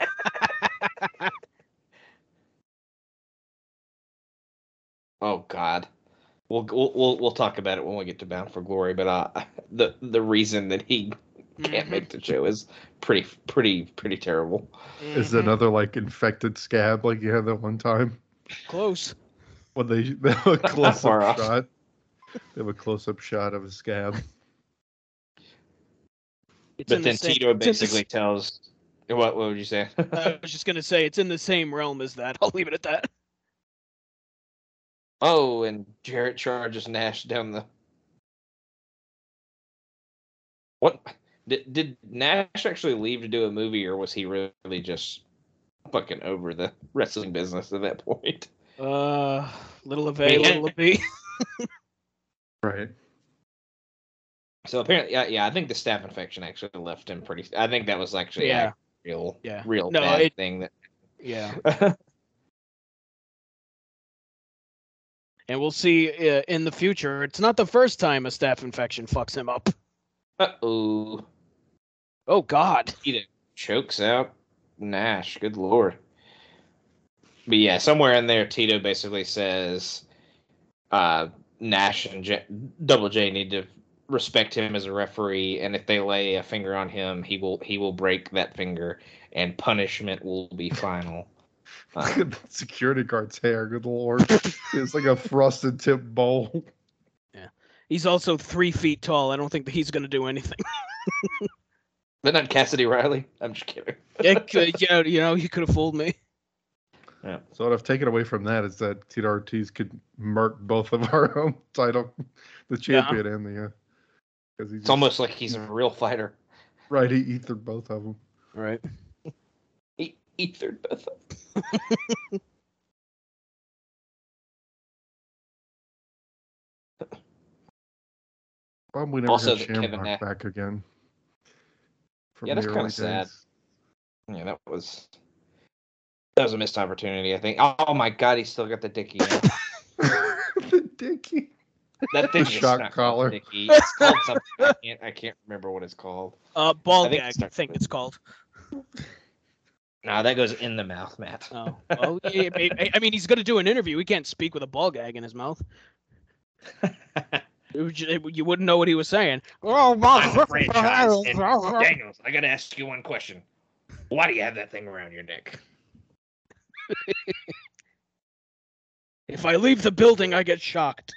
oh God, we'll, we'll we'll we'll talk about it when we get to Bound for Glory. But uh, the the reason that he can't Mhm. make the show is pretty pretty pretty terrible. Is Mhm. another like infected scab like you had that one time close? when they, they have a close far up off. shot? They have a close up shot of a scab. It's but in the then Tito it's in the s- basically tells. What what would you say? I was just gonna say it's in the same realm as that. I'll leave it at that. Oh, and Jarrett charges Nash down the. What did did Nash actually leave to do a movie, or was he really just fucking over the wrestling business at that point? Uh, little of A, Yeah. little of B. Right. So apparently, yeah, yeah, I think the staph infection actually left him pretty. I think that was actually Yeah. Real, Yeah. real No, bad it- thing. That yeah. And we'll see uh, in the future. It's not the first time a staph infection fucks him up. Uh oh. Oh God. Tito chokes out Nash. Good lord. But yeah, somewhere in there, Tito basically says uh, Nash and J- Double J need to respect him as a referee, and if they lay a finger on him, he will he will break that finger, and punishment will be final. Uh, that security guard's hair. Good lord. it's like a frosted tip bowl. Yeah, he's also three feet tall. I don't think that he's going to do anything. but not Cassidy Riley. I'm just kidding. It could, yeah, you know, you could have fooled me. Yeah. So what I've taken away from that is that Tito Ortiz could murk both of our own title, the Yeah. champion and the. Uh, because he's It's almost like he's a real fighter. right. He ethered both of them. Right. He ethered both of them. Bob, we never Also, got the Kevin Shamrock Nash- back again. From Yeah, that's kinda sad. days. Yeah, that was that was a missed opportunity. I think. Oh my god, he still got the dicky. the Dickie. That thing The is shock not called collar. Dicky. It's called something. I can't. I can't remember what it's called. Uh, ball I think gag, it's- I think it's called. No, that goes in the mouth, Matt. Oh, well, yeah, I I mean, he's going to do an interview. He can't speak with a ball gag in his mouth. It would ju- it- you wouldn't know what he was saying. Oh, I'm franchise. Daniels, I gotta ask you one question. Why do you have that thing around your neck? If I leave the building, I get shocked.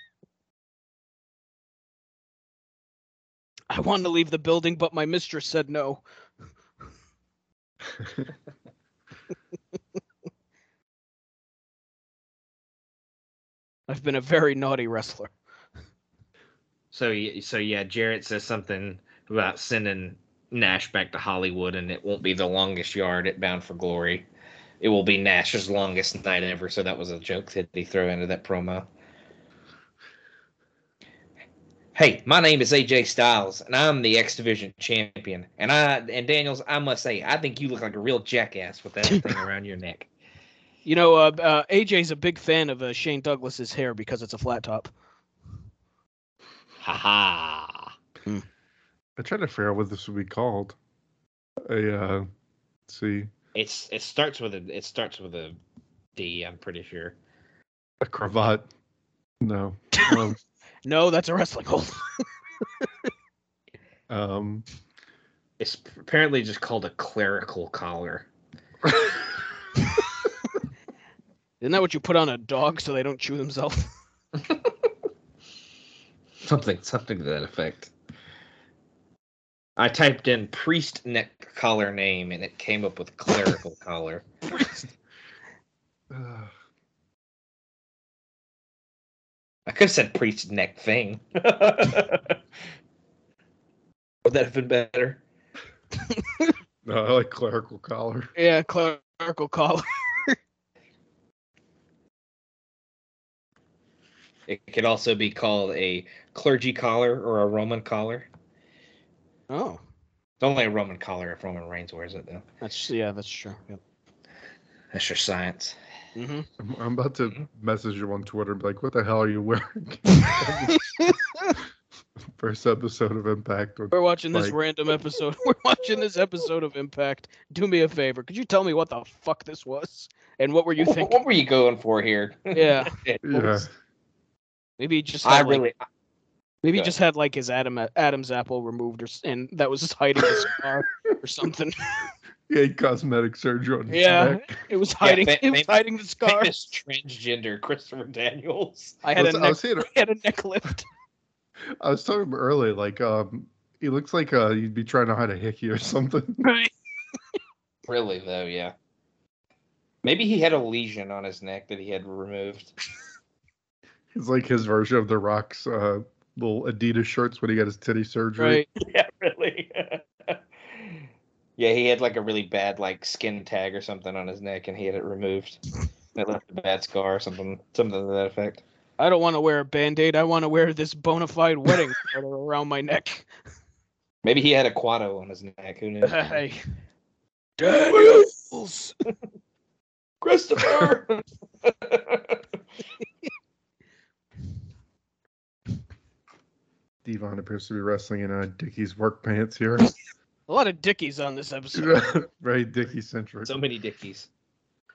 I wanted to leave the building, but my mistress said no. I've been a very naughty wrestler. So, so yeah, Jarrett says something about sending Nash back to Hollywood, and it won't be the longest yard at Bound for Glory. It will be Nash's longest night ever. So that was a joke that he threw into that promo. Hey, my name is AJ Styles, and I'm the X Division champion. And I and Daniels, I must say, I think you look like a real jackass with that thing around your neck. You know, uh, uh, AJ's a big fan of uh, Shane Douglas's hair because it's a flat top. Ha ha. I tried to figure out what this would be called. A uh, let's see, It's it starts with a it starts with a D. I'm pretty sure. a cravat. No. Um, No, that's a wrestling hold. um, It's apparently just called a clerical collar. Isn't that what you put on a dog so they don't chew themselves? Something something to that effect. I typed in priest neck collar name and it came up with clerical collar. I could have said priest neck thing. Would that have been better? no, I like clerical collar. Yeah, clerical collar. It could also be called a clergy collar or a Roman collar. Oh, It's only a Roman collar if Roman Reigns wears it, though. that's yeah, that's true. Yep. That's your science. Hmm I'm, I'm about to message you on Twitter and be like, "What the hell are you wearing?" First episode of Impact. With, We're watching this Like- random episode. We're watching this episode of Impact. Do me a favor. Could you tell me what the fuck this was? And what were you thinking? what were you going for here? Yeah. yeah, Maybe he just I had like, really. maybe he just had like his Adam Adam's apple removed or s- and that was just hiding his scar or something. He had cosmetic surgery on his Yeah. neck. It was hiding fa- it was fa- hiding the scar. Famous transgender Christopher Daniels. I I had was, a I neck was saying, I had a neck lift. I was talking about earlier, like, um, he looks like uh, you'd be trying to hide a hickey or something. Right. Really, though, yeah. Maybe he had a lesion on his neck that he had removed. It's like his version of the Rock's uh, little Adidas shirts when he got his titty surgery. Right. Yeah, really. Yeah, he had like a really bad like skin tag or something on his neck, and he had it removed. It left a bad scar or something, something to that effect. I don't want to wear a band-aid. I want to wear this bona fide wedding garter around my neck. Maybe he had a quado on his neck. Who knows? Hey. Daniels. Christopher. Devon appears to be wrestling in uh, Dickie's work pants here. A lot of dickies on this episode. Very Dickie centric. So many dickies.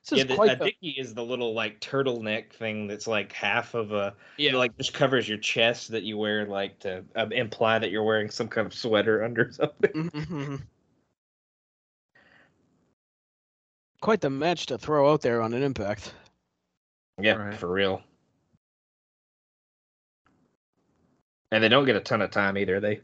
This Yeah, the, a the, dickie is the little like turtleneck thing that's like half of a yeah. like just covers your chest that you wear like to uh, imply that you're wearing some kind of sweater under something. Mhm. Quite the match to throw out there on an impact. Yeah, Right. for real. And they don't get a ton of time either. They,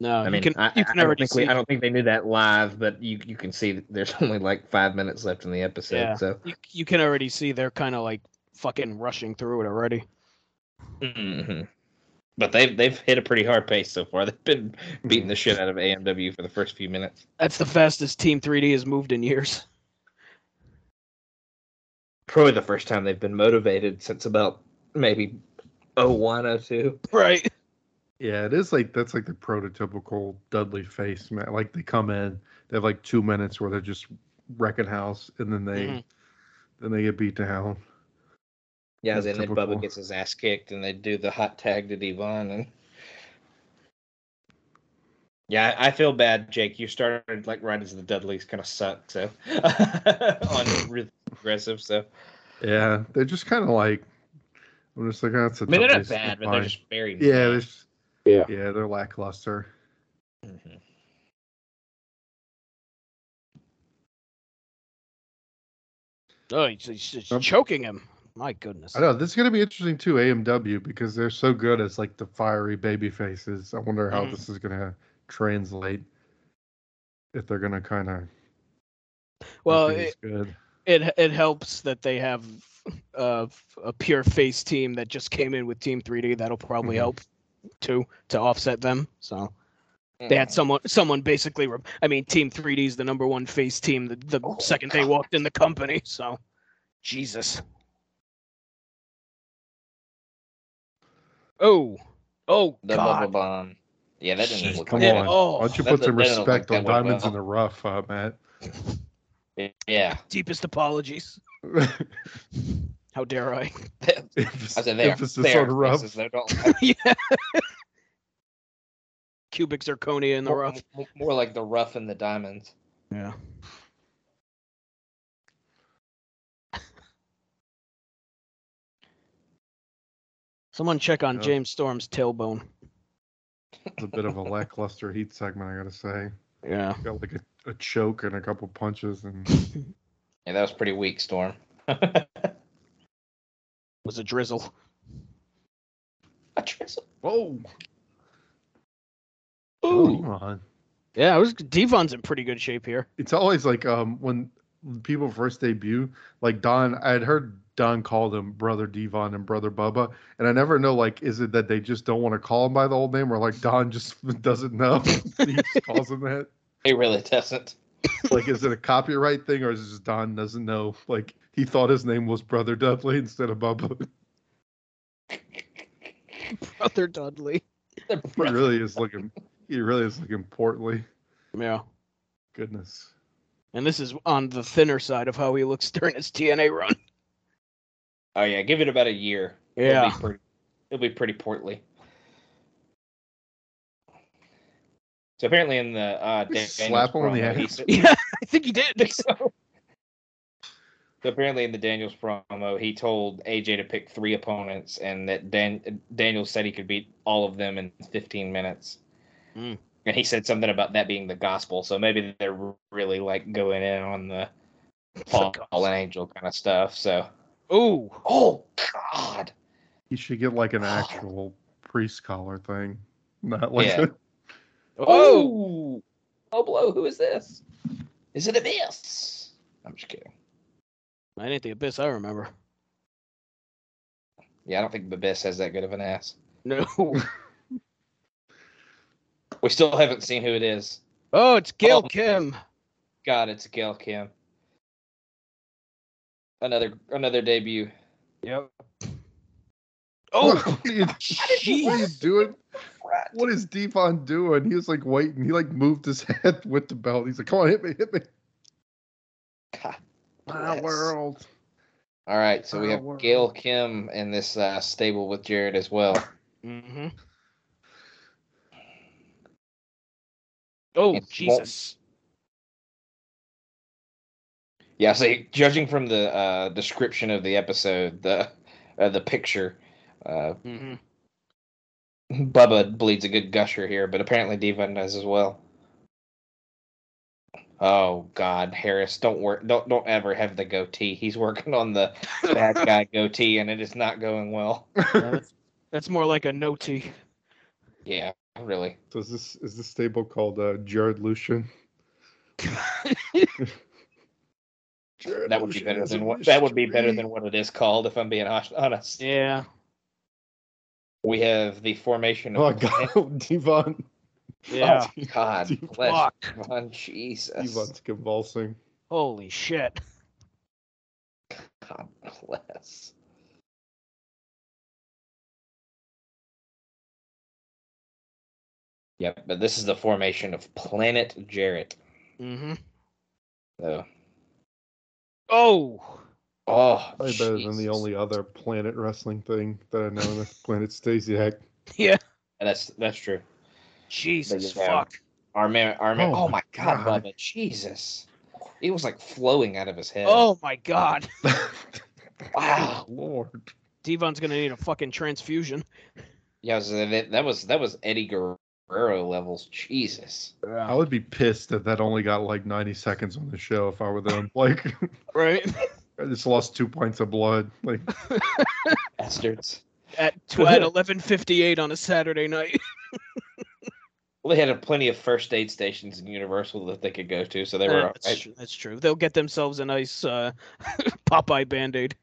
No, I mean, you can I, you can I don't think we, I don't think they knew that live, but you you can see that there's only like five minutes left in the episode. Yeah. So, you, you can already see they're kind of like fucking rushing through it already. Mhm. but they've they've hit a pretty hard pace so far. They've been beating the shit out of AMW for the first few minutes. That's the fastest Team 3D has moved in years. Probably the first time they've been motivated since about maybe 01, 02. Right. Yeah, it is like that's like the prototypical Dudley face, man. Like they come in, they have like two minutes where they're just wrecking house, and then they Mhm. then they get beat down. Yeah, That's and then. Bubba gets his ass kicked, and they do the hot tag to Devon, and yeah, I feel bad, Jake. You started like right as the Dudleys kind of suck, so on really aggressive. So Yeah, they're just kind of like I'm just like that's a I mean, they're not bad, but fine. they're just very yeah, meh. they're just, Yeah. yeah, they're lackluster. Mhm. Oh, he's, he's just Um, choking him. My goodness. I know this is gonna be interesting too, AMW, because they're so good as like the fiery baby faces. I wonder how Mhm. this is gonna translate. If they're gonna kind of Well, it, good. it it helps that they have uh, a pure face team that just came in with Team 3D. That'll probably Mhm. help too to offset them. So they had someone someone basically. Re- I mean, Team 3D is the number one face team the, the Oh, second they walked in the company. So Jesus. Oh, oh the God. Bomb. Yeah, that didn't look Come good. on, Oh, why don't you that- put some that respect on that went diamonds in the rough, uh, Matt? Yeah, Deepest apologies. How dare I? emphasis I said there. emphasis there, on rough. faces, though, don't- yeah. Cubic zirconia in the more, rough. more- more like the rough and the diamonds. Yeah. Someone check on Yeah. James Storm's tailbone. It's a bit of a lackluster heat segment, I gotta say. Yeah. Got like a, a choke and a couple punches, and Yeah, that was pretty weak, Storm. Was a drizzle. A drizzle. whoa, Ooh. come on. Yeah, it was Devon's in pretty good shape here. It's always like um when people first debut, like Don. I had heard Don call them brother Devon and brother Bubba, and I never know like is it that they just don't want to call him by the old name, or like Don just doesn't know he just calls him that. He really doesn't. Like, is it a copyright thing, or is it just Don doesn't know? Like he thought his name was Brother Dudley instead of Bubba. Brother Dudley. he really is looking. He really is looking portly. Yeah. Goodness. And this is on the thinner side of how he looks during his TNA run. Oh yeah, give it about a year. Yeah. It'll be pretty, it'll be pretty portly. So apparently in the uh, Dan- slap him on the promo, he ass? Yeah, I think he did. so. So apparently in the Daniels promo, he told AJ to pick three opponents, and that Dan- Daniels said he could beat all of them in 15 minutes. Mm. And he said something about that being the gospel. So maybe they're really like going in on the Paul and Angel kind of stuff. So Ooh. oh god, He should get like an actual priest collar thing, not like Yeah. a, oh, oh blow. Who is this? Is it Abyss? I'm just kidding. I ain't the abyss I remember. Yeah, I don't think the Abyss has that good of an ass. No. We still haven't seen who it is. Oh, it's Gail Oh. Kim. God, it's Gail Kim. Another another debut. Yep. Oh, Oh, what are you, what are you doing? What is Devon doing? He was like waiting. He like moved his head with the belt. He's like, "Come on, hit me, hit me!" God My bless. world. All right, so we have world. Gail Kim in this uh, stable with Jarrett as well. Mm-hmm. Oh It won't- Jesus! Yeah, so judging from the uh, description of the episode, the uh, the picture, uh, hmm Bubba bleeds a good gusher here, but apparently Devon does as well. Oh God, Harris, don't work, don't don't ever have the goatee. He's working on the bad guy goatee, and it is not going well. that's, that's more like a no tea. Yeah, really. So is this is this stable called uh, Jarrett Lucian? Jarrett That would be better than what that would be better than what it is called. If I'm being honest, Yeah. we have the formation Oh of God, Devon. Yeah. Oh, God, Devon. bless Fuck. Devon, Jesus, Devon's convulsing. Holy shit. God bless. Yep, but this is the formation of Planet Jarrett. Mm hmm So, Oh. oh, Probably better than the only other Planet Wrestling thing that I know. and That's Planet Stasiak. Yeah. And that's that's true. Jesus yeah. fuck. Our man, our man. Oh Oh, my my God, God. Bubba, Jesus! It was like flowing out of his head. Oh my god. wow! Lord. Devon's gonna need a fucking transfusion. Yeah, it was- that, that was that was Eddie Guerrero levels. Jesus. I would be pissed that that only got like 90 seconds on the show if I were them. Like, Right? I just lost two pints of blood. Like, Bastards. At tw- at eleven fifty eight on a Saturday night. Well, they had a plenty of first aid stations in Universal that they could go to, so they were. all that's, right. true, that's true. They'll get themselves a nice uh, Popeye band aid.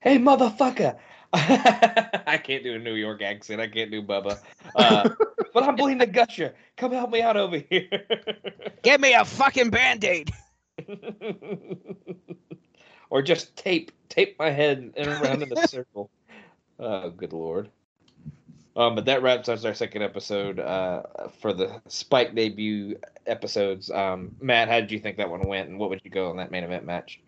Hey, motherfucker! I can't do a New York accent. I can't do Bubba. Uh, but I'm bleeding a gusher. Come help me out over here. Get me a fucking band aid. or just tape tape my head and around in a circle. Oh, good lord. Um, but that wraps up our second episode uh, for the Spike debut episodes. Um, Matt, how did you think that one went, and what would you go on that main event match?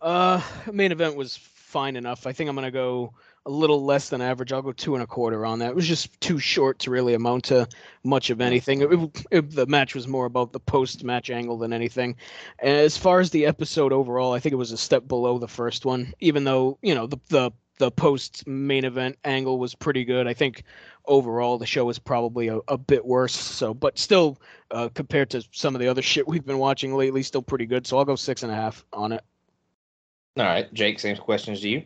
Uh, main event was fine enough. I think I'm gonna go a little less than average. I'll go two and a quarter on that. It was just too short to really amount to much of anything. It, it- the match was more about the post-match angle than anything. As far as the episode overall, I think it was a step below the first one. Even though you know the the the post main event angle was pretty good. I think overall the show was probably a, a bit worse. So, but still, uh, compared to some of the other shit we've been watching lately, still pretty good. So I'll go six and a half on it. All right, Jake, same questions to you.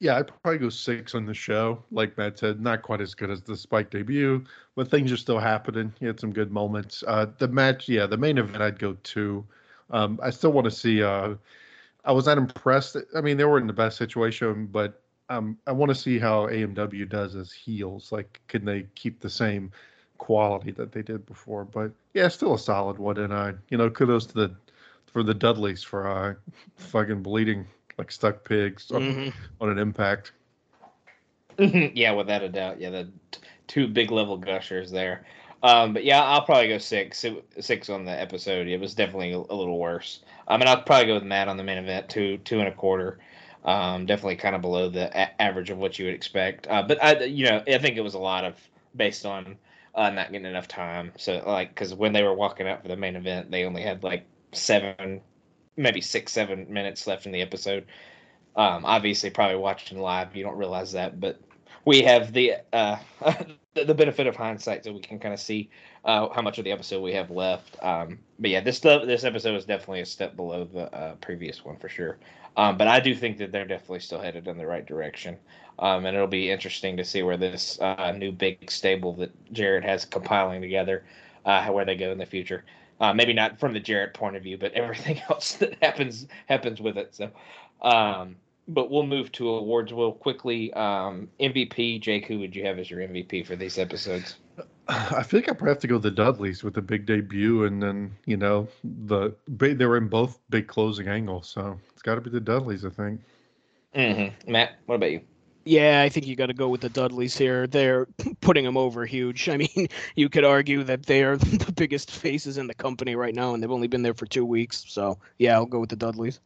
yeah, I'd probably go six on the show. Like Matt said, not quite as good as the Spike debut, but things are still happening. You had some good moments. Uh, the match, yeah, the main event, I'd go two. Um, I still want to see. Uh, I was not impressed. I mean, they were in the best situation, but um, I want to see how AMW does as heels. Like, can they keep the same quality that they did before? But yeah, still a solid one. And I, you know, kudos to the for the Dudleys for uh, fucking bleeding like stuck pigs on, Mhm. on an impact. yeah, without a doubt. Yeah, the t- two big level gushers there. Um, but yeah, I'll probably go six. Six on the episode. It was definitely a, a little worse. I mean, I'll probably go with Matt on the main event, two, two and a quarter. Um, definitely kind of below the a- average of what you would expect. Uh, but I, you know, I think it was a lot of based on uh, not getting enough time. So like, because when they were walking out for the main event, they only had like seven, maybe six, seven minutes left in the episode. Um, obviously, probably watching live, you don't realize that, but we have the uh, the, the benefit of hindsight, so we can kind of see uh, how much of the episode we have left. Um, but yeah, this this episode is definitely a step below the uh, previous one for sure. Um, but I do think that they're definitely still headed in the right direction. Um, and it'll be interesting to see where this uh, new big stable that Jarrett has compiling together, uh, where they go in the future. Uh, maybe not from the Jarrett point of view, but everything else that happens happens with it. So, um, but we'll move to awards real quickly. Um, MVP, Jake, who would you have as your MVP for these episodes? I feel like I probably have to go with the Dudleys with the big debut, and then you know the they were in both big closing angles, so it's got to be the Dudleys, I think. Mm-hmm. Matt, what about you? Yeah, I think you got to go with the Dudleys here. They're putting them over huge. I mean, you could argue that they are the biggest faces in the company right now, and they've only been there for two weeks. So, yeah, I'll go with the Dudleys.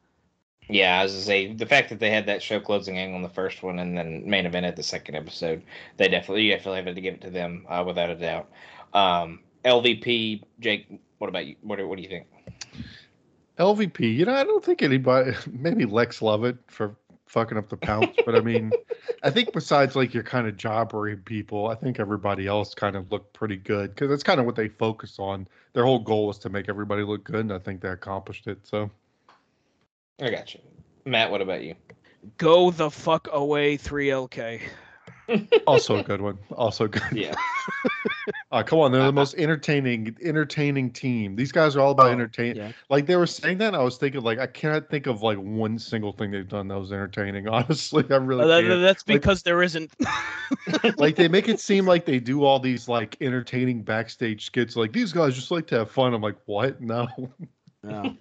Yeah, I was say the fact that they had that show closing angle on the first one and then main event at the second episode, they definitely, you definitely have to give it to them uh, without a doubt. Um, LVP, Jake. What about you? What what do you think? LVP, you know, I don't think anybody, maybe Lex Lovett for fucking up the pounce, but I mean, I think besides like your kind of jobbery people, I think everybody else kind of looked pretty good because that's kind of what they focus on. Their whole goal was to make everybody look good, and I think they accomplished it. So, I got you, Matt. What about you? Go the fuck away, 3LK. also a good one. Also good. Yeah. Uh, come on, they're the most entertaining, entertaining team. These guys are all about Oh, entertain. yeah. Like they were saying that, I was thinking like I can't think of like one single thing they've done that was entertaining. Honestly, I really Uh, that- can't. that's Like- because there isn't. like they make it seem like they do all these like entertaining backstage skits. Like these guys just like to have fun. I'm like, what? No. no,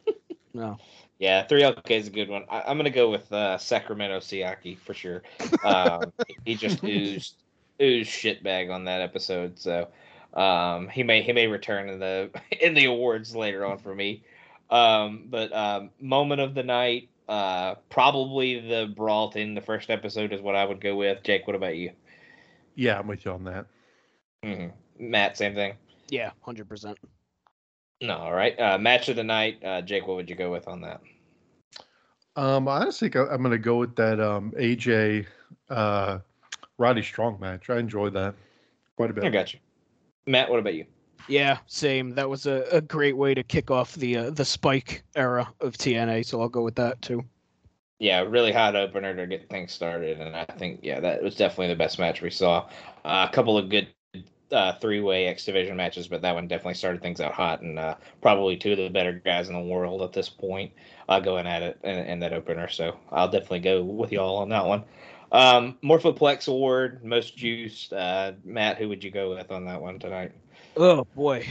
no. Yeah, three LK is a good one. I, I'm gonna go with uh, Sacramento Siaki for sure. Um, he just oozed oozed shitbag on that episode, so um, he may he may return in the in the awards later on for me. Um, but um, moment of the night, uh, probably the brawl in the first episode is what I would go with. Jake, what about you? Yeah, I'm with you on that. hmm Matt, same thing. Yeah, hundred percent. No, all right. Uh, match of the night, uh, Jake. What would you go with on that? Um, I honestly think I- I'm gonna go with that um AJ uh Roddy Strong match. I enjoyed that quite a bit. I got you. Matt, what about you? Yeah, same. That was a, a great way to kick off the uh, the Spike era of TNA. So I'll go with that too. yeah, really hot opener to get things started, and I think yeah, that was definitely the best match we saw. Uh, a couple of good uh, three-way X Division matches, but that one definitely started things out hot, and uh, probably two of the better guys in the world at this point uh, going at it in, in that opener. So I'll definitely go with y'all on that one. Um, Morphoplex Award, most juiced. Uh, Matt, who would you go with on that one tonight? Oh boy,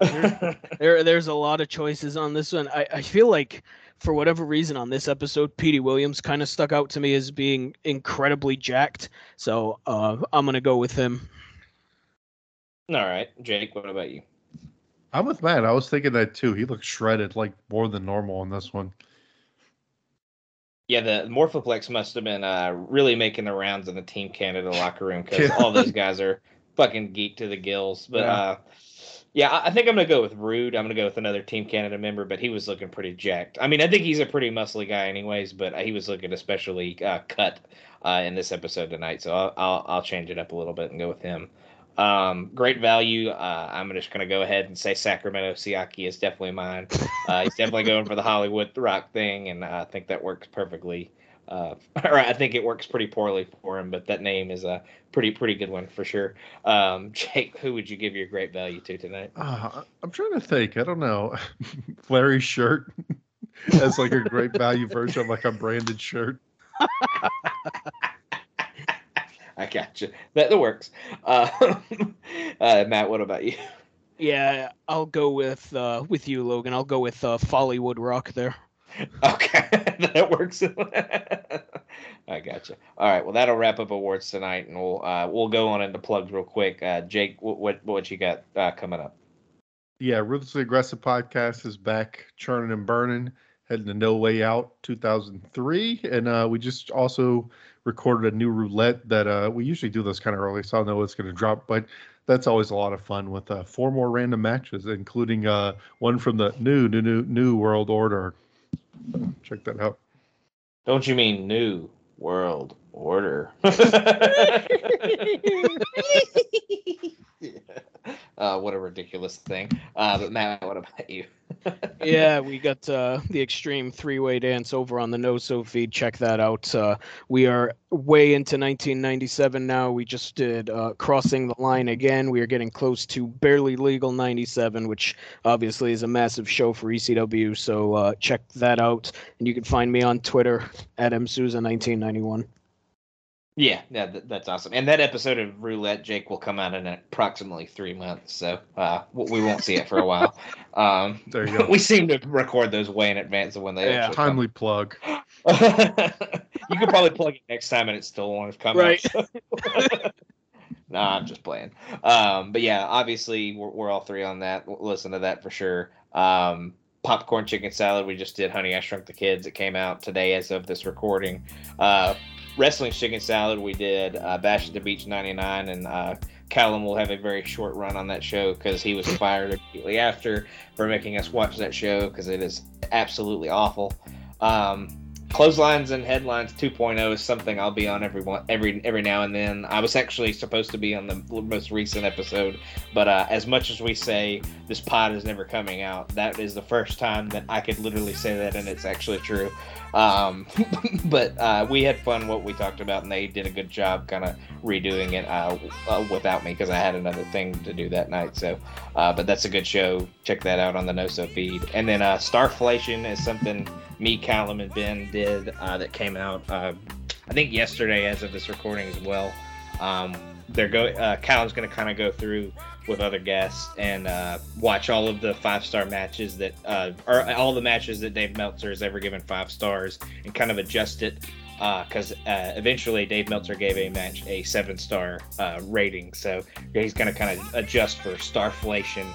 there, there there's a lot of choices on this one. I, I feel like for whatever reason on this episode, Petey Williams kind of stuck out to me as being incredibly jacked. So uh, I'm gonna go with him. All right, Jake, what about you? I'm with Matt. I was thinking that too. He looked shredded, like more than normal on this one. Yeah, the Morphoplex must have been uh, really making the rounds in the Team Canada locker room because Yeah. all those guys are fucking geeked to the gills. But Yeah. uh, yeah, I I think I'm gonna go with Roode. I'm gonna go with another Team Canada member, but he was looking pretty jacked. I mean, I think he's a pretty muscly guy, anyways, but he was looking especially uh, cut uh, in this episode tonight. So I'll, I'll I'll change it up a little bit and go with him. Um, great value. Uh, I'm just gonna go ahead and say Sacramento Siaki is definitely mine. Uh, he's definitely going for the Hollywood The Rock thing, and I think that works perfectly. Uh, or I think it works pretty poorly for him, but that name is a pretty pretty good one for sure. Um, Jake, who would you give your great value to tonight? Uh, I'm trying to think. I don't know. Larry's shirt as like a great value version of like a branded shirt. I got you. That, that works. Uh, uh, Matt, what about you? Yeah, I'll go with uh, with you, Logan. I'll go with uh, Follywood Rock there. Okay, that works. I got you. All right, well that'll wrap up awards tonight, and we'll uh, we'll go on into plugs real quick. Uh, Jake, what what, what you got uh, coming up? Yeah, Ruthlessly Aggressive podcast is back, churning and burning, heading to No Way Out 2003, and uh, we just also recorded a new roulette that uh, we usually do this kind of early, so I don't know it's going to drop, but that's always a lot of fun with uh, four more random matches, including uh, one from the new new new new World Order. So check that out. Don't you mean New World Order? uh, what a ridiculous thing. Uh, but Matt, what about you? yeah, we got uh, the Extreme Three Way Dance over on the NoSo feed. Check that out. Uh, we are way into 1997 now. We just did uh, Crossing the Line again. We are getting close to Barely Legal 97, which obviously is a massive show for ECW. So uh, check that out. And you can find me on Twitter at msouza1991. Yeah, yeah, th- that's awesome. And that episode of Roulette, Jake, will come out in approximately three months, so uh, we won't see it for a while. Um, There you go. we seem to record those way in advance of when they Yeah. actually come. Timely plug. you could probably plug it next time, and it still won't have come Right. out. nah, I'm just playing. Um, but yeah, obviously we're, we're all three on that. We'll listen to that for sure. Um, popcorn chicken salad. We just did Honey I Shrunk the Kids. It came out today as of this recording. Uh, wrestling chicken salad. We did uh, Bash at the Beach '99 and uh, Callum will have a very short run on that show because he was fired immediately after for making us watch that show because it is absolutely awful. Um, Clotheslines and Headlines 2.0 is something I'll be on every one, every every now and then. I was actually supposed to be on the most recent episode, but uh, as much as we say this pod is never coming out, that is the first time that I could literally say that, and it's actually true. Um, but uh, we had fun what we talked about, and they did a good job kind of redoing it uh, uh, without me because I had another thing to do that night. So, uh, but that's a good show. Check that out on the NoSo feed. And then uh, Starflation is something me, Callum, and Ben did uh, that came out. Uh, I think yesterday, as of this recording as well. Um, they're go. Uh, Callum's going to kind of go through with other guests and uh, watch all of the five star matches that uh, or all the matches that Dave Meltzer has ever given five stars and kind of adjust it because uh, uh, eventually Dave Meltzer gave a match a seven star uh, rating, so he's going to kind of adjust for starflation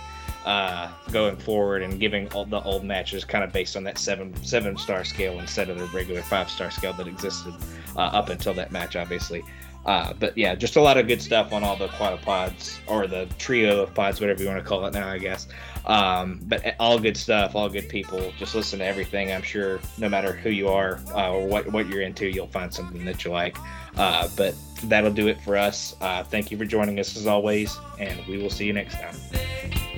going forward and giving all the old matches kind of based on that seven seven star scale instead of the regular five star scale that existed up until that match, obviously. Uh, but yeah, just a lot of good stuff on all the quadrupods or the trio of pods, whatever you want to call it now, I guess. Um, but all good stuff, all good people. Just listen to everything. I'm sure no matter who you are uh, or what, what you're into, you'll find something that you like. Uh, but that'll do it for us. Uh, thank you for joining us as always, and we will see you next time.